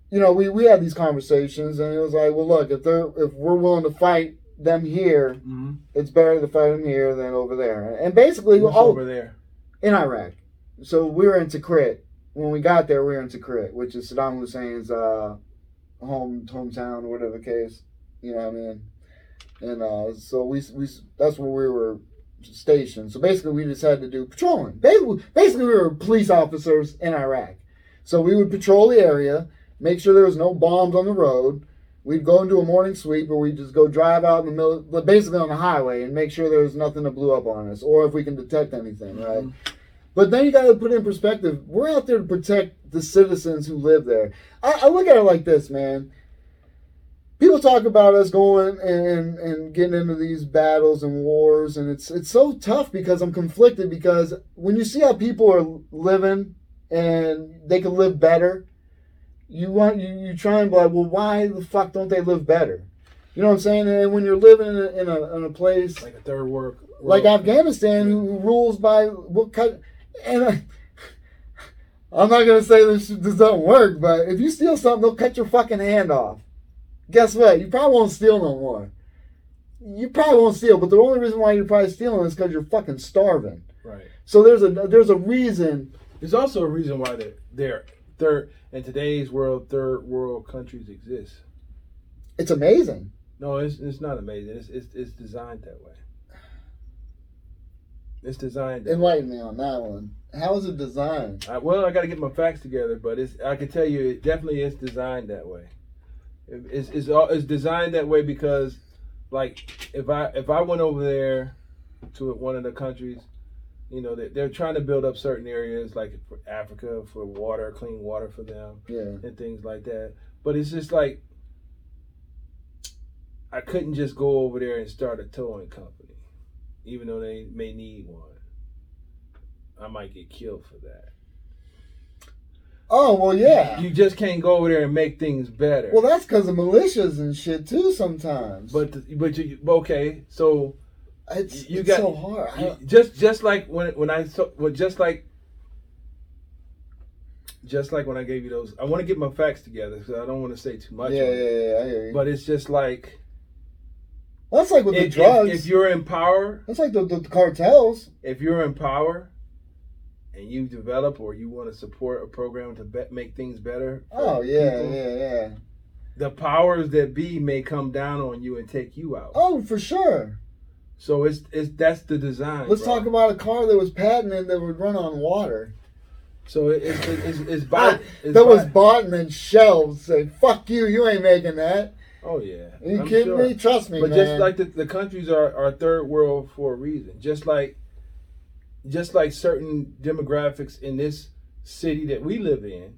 you know, we, we had these conversations, and it was like, well, look, if they're if we're willing to fight them here, mm-hmm. it's better to fight them here than over there. And basically, What's all, over there in Iraq. So we were in Tikrit. When we got there, we were in Tikrit, which is Saddam Hussein's uh, home hometown or whatever the case. You know what I mean? And uh, so we we that's where we were stationed. So basically, we just had to do patrolling. Basically, basically we were police officers in Iraq. So we would patrol the area make sure there was no bombs on the road. We'd go do a morning sweep, or we'd just go drive out in the middle, basically on the highway, and make sure there was nothing that blew up on us, or if we can detect anything, right? Mm-hmm. But then you got to put it in perspective. We're out there to protect the citizens who live there. I, I look at it like this, man. People talk about us going and, and getting into these battles and wars, and it's it's so tough because I'm conflicted. Because when you see how people are living and they can live better, you want you, you try and be like, well, why the fuck don't they live better? You know what I'm saying? And when you're living in a, in a, in a place like a third world, like Afghanistan, who rules by what cut, and I, I'm not gonna say this this doesn't work, but if you steal something, they'll cut your fucking hand off. Guess what? You probably won't steal no more. You probably won't steal, but the only reason why you're probably stealing is because you're fucking starving. Right. So there's a there's a reason. There's also a reason why they're they're third in today's world, third world countries exist. It's amazing. No, it's it's not amazing. It's it's, it's designed that way. It's designed. Enlighten way. me on that one. How is it designed? I, well, I got to get my facts together, but it's I can tell you it definitely is designed that way. It's it's all, it's designed that way because, like, if I if I went over there to one of the countries you know they're, they're trying to build up certain areas like for africa for water clean water for them yeah. and things like that but it's just like i couldn't just go over there and start a towing company even though they may need one i might get killed for that Oh well, yeah. You just can't go over there and make things better. Well, that's because of militias and shit too. Sometimes. But but you okay? So it's, you it's got, so hard. You, just just like when when I so well, just like just like when I gave you those. I want to get my facts together because I don't want to say too much. Yeah, yeah, yeah, I hear you. But it's just like. That's like with if, the drugs. If, if, you're in power, that's like the, the, cartels. If you're in power, and you develop or you want to support a program to be- make things better. Oh yeah, people, yeah, yeah. The powers that be may come down on you and take you out. Oh, for sure. So it's it's that's the design. Let's bro. talk about a car that was patented that would run on water. So it, it, it's, it's, by, it's that was bought and then shelved. Say fuck you, you ain't making that. Oh yeah, are you I'm kidding sure. me? Trust me, but man. just like the, the countries are, are third world for a reason. Just like just like certain demographics in this city that we live in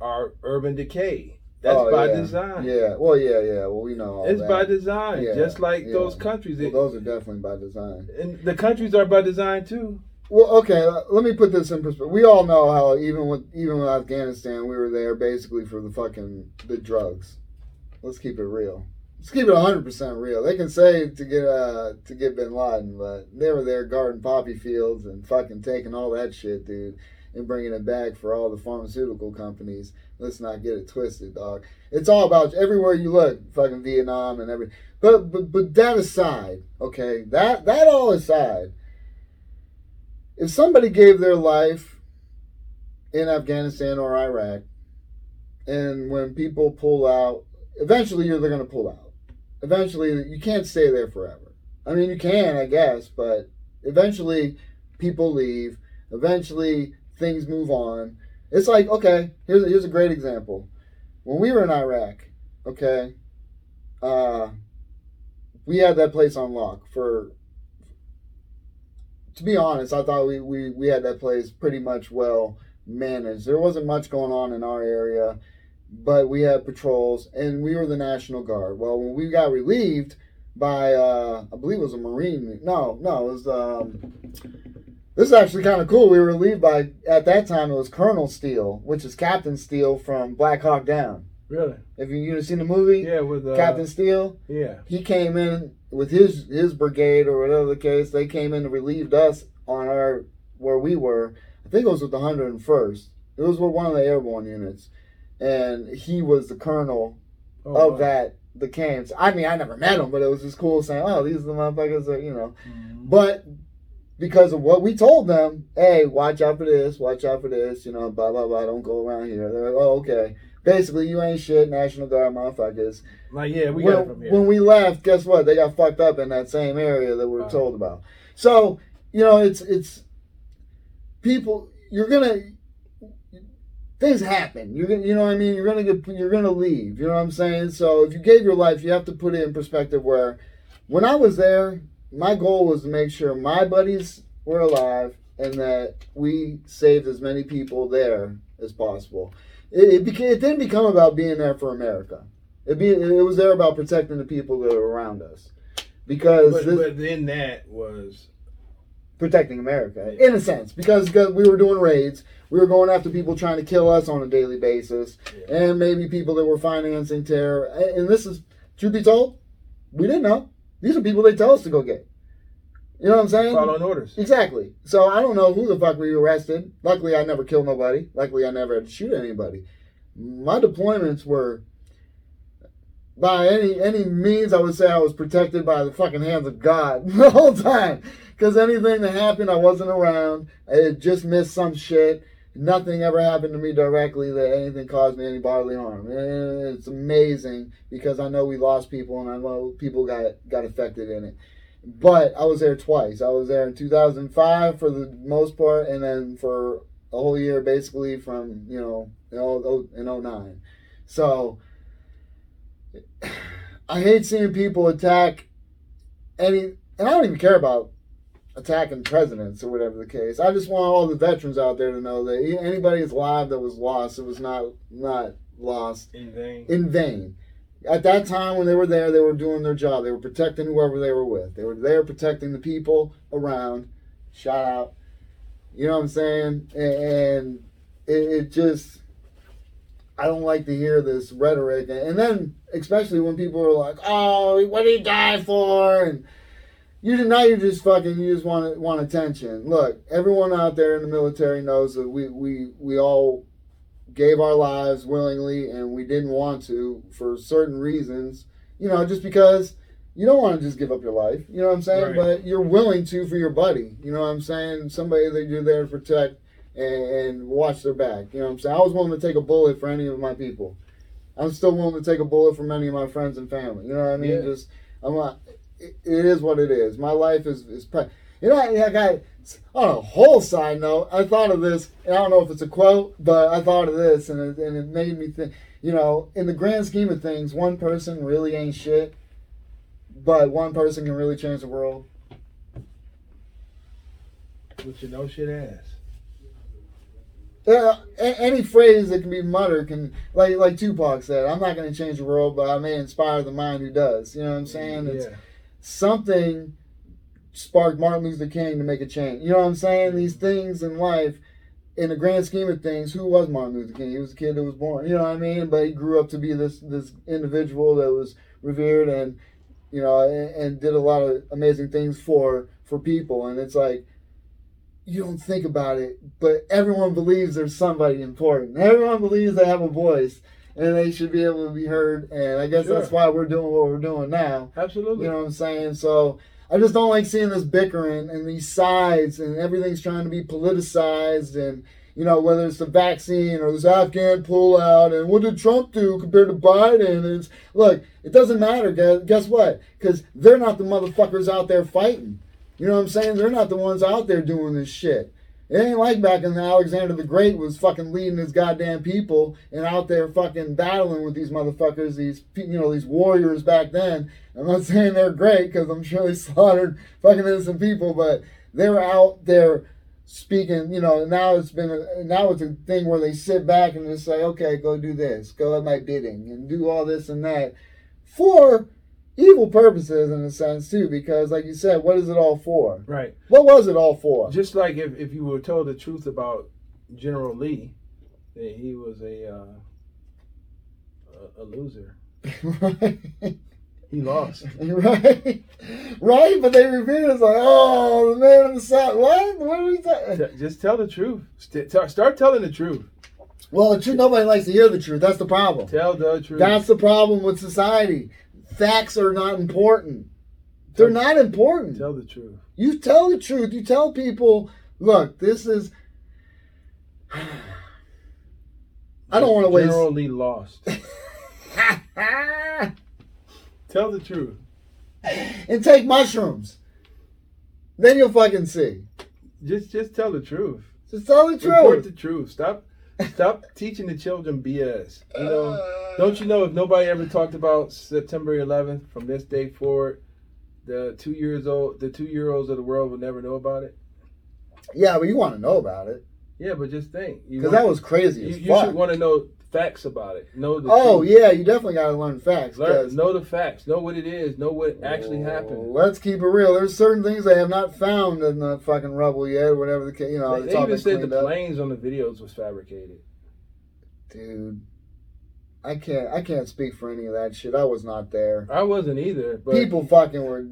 are urban decay. That's oh, by yeah. design. Yeah. Well, yeah, yeah. Well, we know it's that. by design, yeah. just like yeah. those countries. Well, those are definitely by design. And the countries are by design too. Well, okay. Let me put this in perspective. We all know how even with even with Afghanistan, we were there basically for the fucking the drugs. Let's keep it real. Let's keep it hundred percent real. They can say to get uh to get Bin Laden, but they were there guarding poppy fields and fucking taking all that shit, dude, and bringing it back for all the pharmaceutical companies Let's not get it twisted, dog. It's all about everywhere you look, fucking Vietnam and everything. But but but that aside, okay, that that all aside, if somebody gave their life in Afghanistan or Iraq, and when people pull out, eventually you're they're gonna pull out. Eventually, you can't stay there forever. I mean, you can, I guess, but eventually people leave. Eventually, things move on. It's like, okay, here's a, here's a great example. When we were in Iraq, okay, uh, we had that place on lock for. To be honest, I thought we, we, we had that place pretty much well managed. There wasn't much going on in our area, but we had patrols, and we were the National Guard. Well, when we got relieved by, uh, I believe it was a Marine. No, no, it was. Um, this is actually kind of cool. We were relieved by at that time it was Colonel Steele, which is Captain Steele from Black Hawk Down. Really? Have you, you seen the movie? Yeah, with uh, Captain Steele. Yeah. He came in with his his brigade or whatever the case. They came in and relieved us on our where we were. I think it was with the 101st. It was with one of the airborne units, and he was the colonel Oh, of wow. that the camps. I mean, I never met him, but it was just cool saying, "Oh, these are the motherfuckers that you know." Mhm. But because of what we told them, hey, watch out for this, watch out for this, you know, blah blah blah. Don't go around here. They're like, oh, okay. Basically, you ain't shit, National Guard motherfuckers. Like, yeah, we when, got it from here. when we left, guess what? They got fucked up in that same area that we were Wow. told about. So you know, it's it's people. You're gonna things happen. You're gonna, you know what I mean. You're gonna get, you're gonna leave. You know what I'm saying. So if you gave your life, you have to put it in perspective. Where when I was there, my goal was to make sure my buddies were alive and that we saved as many people there as possible. It, it became it didn't become about being there for America. It be it was there about protecting the people that are around us. Because but, this, but then that was protecting America in a sense because, because we were doing raids, we were going after people trying to kill us on a daily basis, Yeah. and maybe people that were financing terror. And and this is truth be told, we didn't know. These are people they tell us to go get. You know what I'm saying? following orders. Exactly. So I don't know who the fuck we arrested. Luckily, I never killed nobody. Luckily, I never had to shoot anybody. My deployments were by any any means. I would say I was protected by the fucking hands of God the whole time. Because anything that happened, I wasn't around. I had just missed some shit. Nothing ever happened to me directly that anything caused me any bodily harm. And it's amazing because I know we lost people and I know people got got affected in it but I was there twice. I was there in 2005 for the most part, and then for a whole year, basically from you know in oh, oh, in 09. So I hate seeing people attack any, and I don't even care about attacking presidents or whatever the case. I just want all the veterans out there to know that anybody that's alive that was lost, it was not not lost In vain. in vain. At that time, when they were there, they were doing their job. They were protecting whoever they were with. They were there protecting the people around. Shout out. You know what I'm saying? And, and it, it just, I don't like to hear this rhetoric. And then, especially when people are like, "Oh, what did he die for?" and you did now. You just fucking you just want want attention. Look, everyone out there in the military knows that we we we all gave our lives willingly and we didn't want to for certain reasons. You know, just because you don't want to just give up your life. You know what I'm saying? Right. But you're willing to for your buddy. You know what I'm saying? Somebody that you're there to protect and, and watch their back. You know what I'm saying? I was willing to take a bullet for any of my people. I'm still willing to take a bullet for many of my friends and family. You know what I mean? Yeah. Just I'm not. It, it is what it is. My life is is. Pre- you know, I, got on a whole side note. I thought of this. and I don't know if it's a quote, but I thought of this, and it, and it made me think. You know, in the grand scheme of things, one person really ain't shit, but one person can really change the world. Which you know shit ass. Uh, a- any phrase that can be muttered can, like like Tupac said, "I'm not going to change the world, but I may inspire the mind who does." You know what I'm saying? It's Yeah. Something sparked Martin Luther King to make a change. You know what I'm saying? These mm-hmm. things in life, in the grand scheme of things, who was Martin Luther King? He was a kid that was born. You know what I mean? But he grew up to be this this individual that was revered and you know and, and did a lot of amazing things for for people. And it's like you don't think about it, but everyone believes there's somebody important. Everyone believes they have a voice and they should be able to be heard. And I guess Sure. that's why we're doing what we're doing now. Absolutely. You know what I'm saying? So I just don't like seeing this bickering and these sides and everything's trying to be politicized and you know whether it's the vaccine or this Afghan pullout and what did Trump do compared to Biden? And it's look, it doesn't matter. Guess, guess what? Because they're not the motherfuckers out there fighting. You know what I'm saying? They're not the ones out there doing this shit. It ain't like back in Alexander the Great was fucking leading his goddamn people and out there fucking battling with these motherfuckers, these you know these warriors back then. I'm not saying they're great because I'm sure they slaughtered fucking innocent people, but they were out there speaking. You know, now it's been a, now it's a thing where they sit back and just say, okay, go do this, go at my bidding, and do all this and that for evil purposes in a sense too. Because like you said, what is it all for? right. What was it all for? Just like if, if you were told the truth about General Lee, that he was a uh, a, a loser. right. He lost. Right, right, but they reveal it's like, oh, the man on the side. What? What are we talking? Just tell the truth. Start telling the truth. Well, the truth. Nobody likes to hear the truth. That's the problem. Tell the truth. That's the problem with society. Facts are not important. They're not important. Tell the truth. You tell the truth. You tell people, look, this is. I don't want to waste. General Lee lost. Tell the truth. and take mushrooms. Then you'll fucking see. Just just tell the truth. Just tell the truth. Report the truth. Stop stop teaching the children BS. You know, uh. don't you know if nobody ever talked about September 11th from this day forward, the two years old, the two year olds of the world will never know about it. Yeah, but you want to know about it Yeah, but just think, because that was crazy you, as you fuck. should want to know facts about it. Know the oh truth. yeah, you definitely got to learn facts. Learn, know the facts. Know what it is. Know what actually Oh, happened. Let's keep it real. There's certain things they have not found in the fucking rubble yet, or whatever the case. You know, They, they even said the up. planes on the videos was fabricated. Dude, I can't. I can't speak for any of that shit. I was not there. I wasn't either. But people fucking were.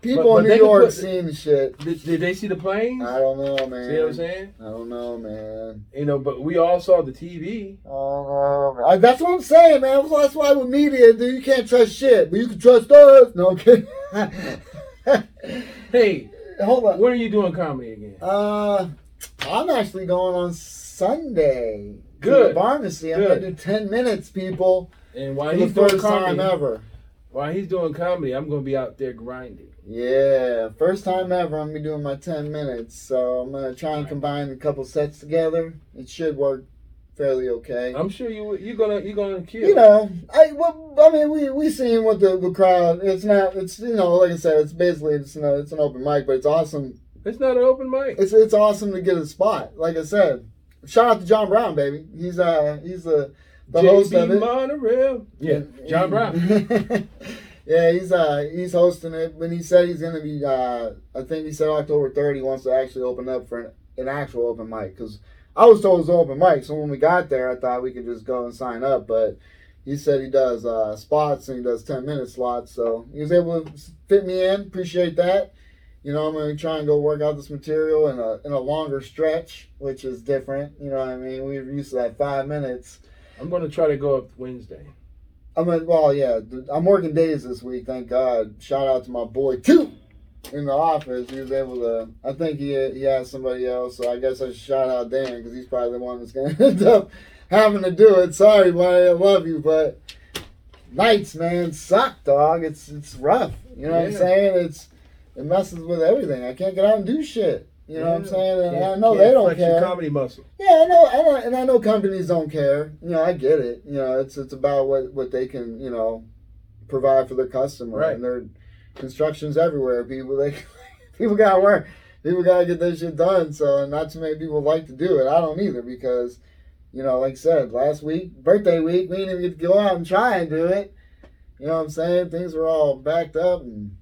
People But- but in New York put- seeing the shit. did, did they see the planes? I don't know, man. See what I'm saying? I don't know, man. You know, but we all saw the TV. I don't know. man. I, that's what I'm saying, man. That's why with media, dude, you can't trust shit, but you can trust us. No, kidding. Hey, Hold on. when are you doing comedy again? Uh, I'm actually going on Sunday. to Good. the Barmacy. I'm gonna do ten minutes, people, And for while the he's doing first time comedy, ever. while he's doing comedy, I'm gonna be out there grinding. Yeah, first time ever. I'm gonna be doing my ten minutes, so I'm gonna try and combine a couple sets together. It should work fairly okay. I'm sure you you're gonna you're gonna kill. you know, I well, I mean, we we seen what the, the crowd. It's not. It's you know, like I said, it's basically it's you know, it's an open mic, but it's awesome. it's not an open mic. It's it's awesome to get a spot. Like I said, shout out to John Brown, baby. He's uh he's the the host of it. Monorail. Yeah, John Brown. yeah, he's uh he's hosting it. When he said he's gonna be uh I think he said October third. He wants to actually open up for an, an actual open mic because I was told it was open mic. So when we got there, I thought we could just go and sign up, but. He said he does uh, spots and he does 10 minute slots. So he was able to fit me in. Appreciate that. You know, I'm going to try and go work out this material in a, in a longer stretch, which is different. You know what I mean? We're used to that five minutes. I'm gonna try to go up Wednesday. I'm mean, well, yeah. I'm working days this week. Thank God. Shout out to my boy too in the office. He was able to. I think he he has somebody else. So I guess I should shout out Dan because he's probably the one that's gonna end up having to do it. Sorry, buddy. I love you, but nights, man, suck, dog. It's it's rough. You know what I'm saying? It's it messes with everything. I can't get out and do shit. You know what I'm saying? And I know they don't care. comedy muscle. Yeah, I know, I know, and I know companies don't care. You know, I get it. You know, it's it's about what what they can you know provide for their customer, Right. and their constructions everywhere. People they people gotta work. People gotta get their shit done. So, and not too many people like to do it. I don't either because, you know, like I said, last week, birthday week, we didn't even get to go out and try and do it. You know what I'm saying? Things were all backed up and.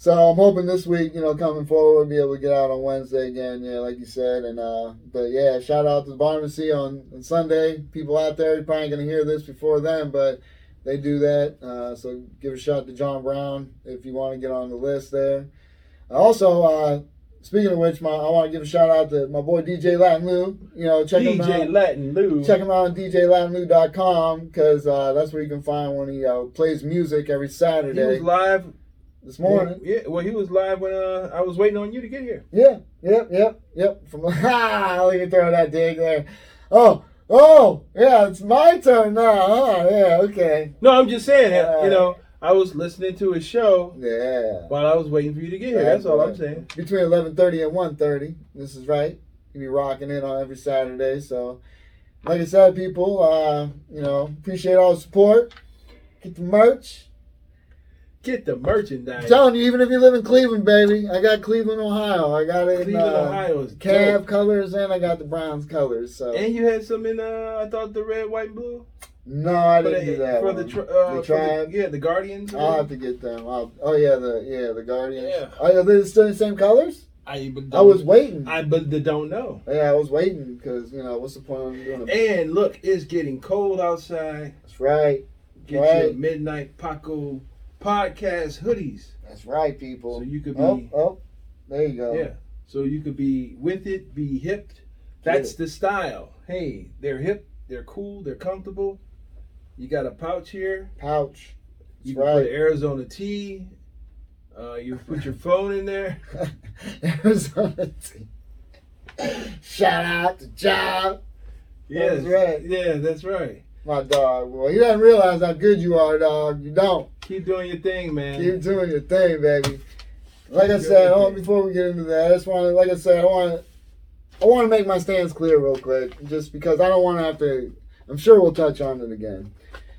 So I'm hoping this week, you know, coming forward, we'll be able to get out on Wednesday again, yeah, like you said. And uh but yeah, shout out to the Barmacy on, on Sunday. People out there you're probably gonna hear this before then, but they do that. Uh, so give a shout to John Brown if you want to get on the list there. Also, uh, speaking of which, my I want to give a shout out to my boy DJ Latin Lou. You know, check him out. DJ. Latin Lou. Check him out on DJLatinLou.com because uh, that's where you can find when he uh, plays music every Saturday. He was live this morning. Yeah, well, he was live when uh, I was waiting on you to get here. Yeah, yep, yep, yep. From ha, look at throw that dig there. Oh, oh, yeah, it's my turn now. Huh? Yeah, okay. No, I'm just saying, Uh, you know, I was listening to his show Yeah. while I was waiting for you to get here. That's all I'm saying. Between eleven thirty and one thirty. This is right. You be rocking it on every Saturday. So, like I said, people, uh, you know, appreciate all the support. Get the merch. Get the merchandise. I'm telling you, even if you live in Cleveland, baby, I got Cleveland, Ohio. I got it in Cleveland, uh, Ohio is Cav dope. colors and I got the Browns colors. So And you had some in, uh, I thought the red, white, and blue. no, I didn't the, do that. for one. the, tri- uh, The tribe? yeah, the Guardians. I'll have to get them. I'll, oh yeah, the yeah the Guardians. Yeah. Oh, are they still in the same colors? I, I was waiting. I but the don't know. yeah, I was waiting because you know what's the point of doing it? And look, it's getting cold outside. That's right. Get your Right. midnight Paco podcast hoodies, That's right, people. so you could be oh, oh, there you go. yeah, so you could be with it, be hip. That's the style. Hey, they're hip, they're cool, they're comfortable. You got a pouch here. Pouch. You That's can put. Arizona tea. Uh, you put your phone in there. Arizona tea. Shout out to John. Yes, That's right. Yeah, that's right. my dog. Well, you don't realize how good you are, dog. You don't. Keep doing your thing, man. Keep doing your thing, baby. Like I Keep said, I want, before we get into that, I just want to, like I said, I want to, I want to make my stance clear real quick, just because I don't want to have to. I'm sure we'll touch on it again.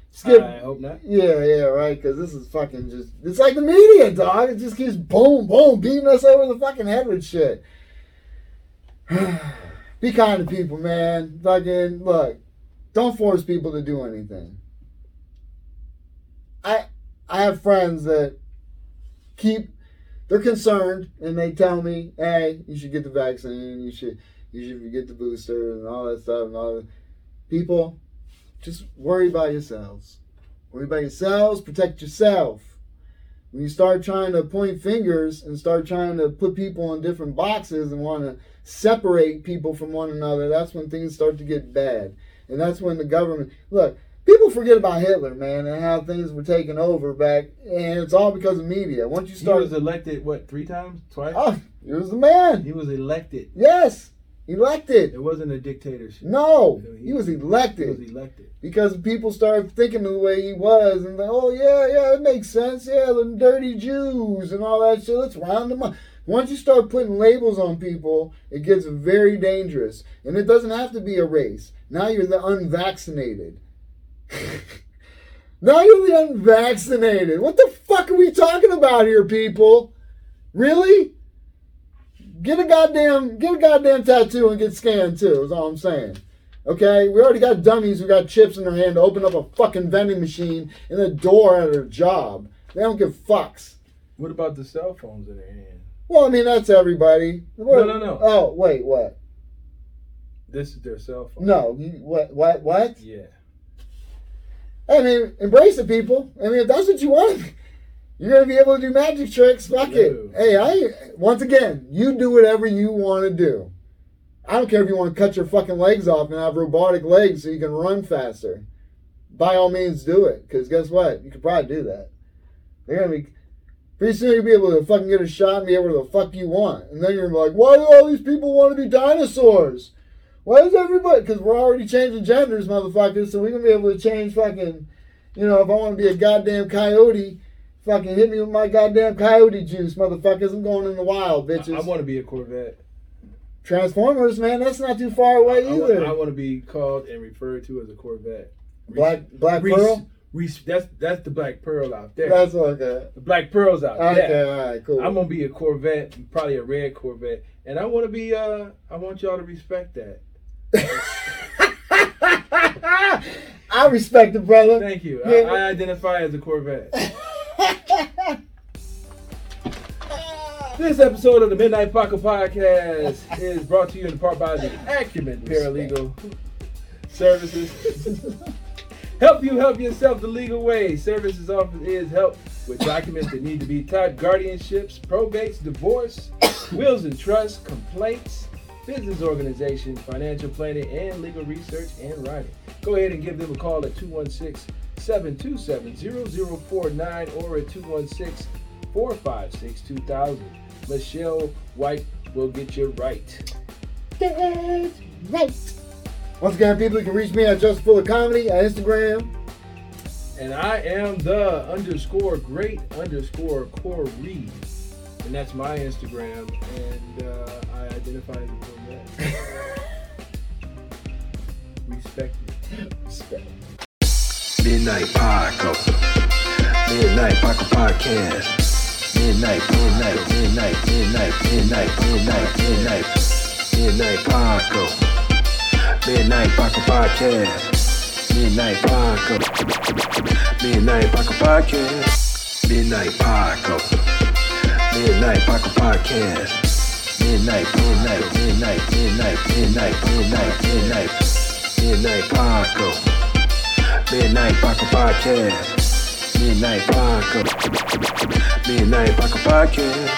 Skip. I hope not. Yeah, yeah, right. Because this is fucking just. It's like the media, dog. It just keeps boom, boom, beating us over the fucking head with shit. Be kind to people, man. Fucking look. Don't force people to do anything. I I have friends that keep. They're concerned and they tell me, "Hey, you should get the vaccine. You should you should get the booster and all that stuff and all that." People, just worry about yourselves. Worry about yourselves, protect yourself. When you start trying to point fingers and start trying to put people in different boxes and want to separate people from one another, that's when things start to get bad. And that's when the government look, people forget about Hitler, man, and how things were taken over back and it's all because of media. Once you start, He was elected what three times, twice? Oh, he was the man. He was elected. Yes. Elected. It wasn't a dictatorship. No. He was elected. He was elected. because people started thinking the way he was and like, oh yeah, yeah, it makes sense. Yeah, them dirty Jews and all that shit. Let's round them up. Once you start putting labels on people, it gets very dangerous. And it doesn't have to be a race. Now you're the unvaccinated. now you're the unvaccinated. What the fuck are we talking about here, people? Really? Get a goddamn get a goddamn tattoo and get scanned too, is all I'm saying. Okay, we already got dummies who got chips in their hand to open up a fucking vending machine in a door at their job. They don't give fucks. What about the cell phones in their hand? Well, I mean that's everybody. No, no, no. Oh, wait, what? This is their cell phone. No, you, what? What? What? Yeah. I mean, embrace it, people. I mean, if that's what you want, you're gonna be able to do magic tricks. Fuck it. Hey, I once again, you do whatever you want to do. I don't care if you want to cut your fucking legs off and have robotic legs so you can run faster. By all means, do it. Because guess what? You could probably do that. They're gonna be pretty soon. You'll be able to fucking get a shot and be able to the fuck you want. And then you're like, why do all these people want to be dinosaurs? Why is everybody? Because we're already changing genders, motherfuckers. So we're gonna be able to change fucking. You know, if I want to be a goddamn coyote, fucking hit me with my goddamn coyote juice, motherfuckers. I'm going in the wild, bitches. I, want to be a Corvette. Transformers, man, that's not too far away I, either. want, I want to be called and referred to as a Corvette. Black Black Reese- Pearl. Reese, that's that's the Black Pearl out there. That's okay. the Black Pearl's out Okay, there. all right, cool. I'm gonna be a Corvette, probably a red Corvette, and I want to be. Uh, I want y'all to respect that. I respect the brother. Thank you. I, I identify as a Corvette. This episode of the Midnight Paco Podcast is brought to you in part by the Acumen Paralegal Services. Help you help yourself the legal way. Services offered is help with documents that need to be typed, guardianships, probates, divorce, wills and trusts, complaints, business organization, financial planning, and legal research and writing. Go ahead and give them a call at 216 727 0049 or at 216 456 2000. Michelle White will get you right. That's right. Once again, people, you can reach me at Just Full of Comedy at Instagram. And I am the underscore great underscore core read. And that's my Instagram. And uh, I identify as a that. Respect. Respect. Midnight Paco. Midnight Paco Podcast. Midnight, midnight, midnight, midnight, midnight, midnight, midnight, midnight Paco. Midnight Paco Podcast. Midnight Paco. Midnight Paco Podcast. Midnight Paco. Midnight Paco Podcast. Midnight, midnight, midnight, midnight, midnight, midnight, midnight, midnight Paco. Midnight Podcast. Midnight Paco. Midnight Paco Podcast.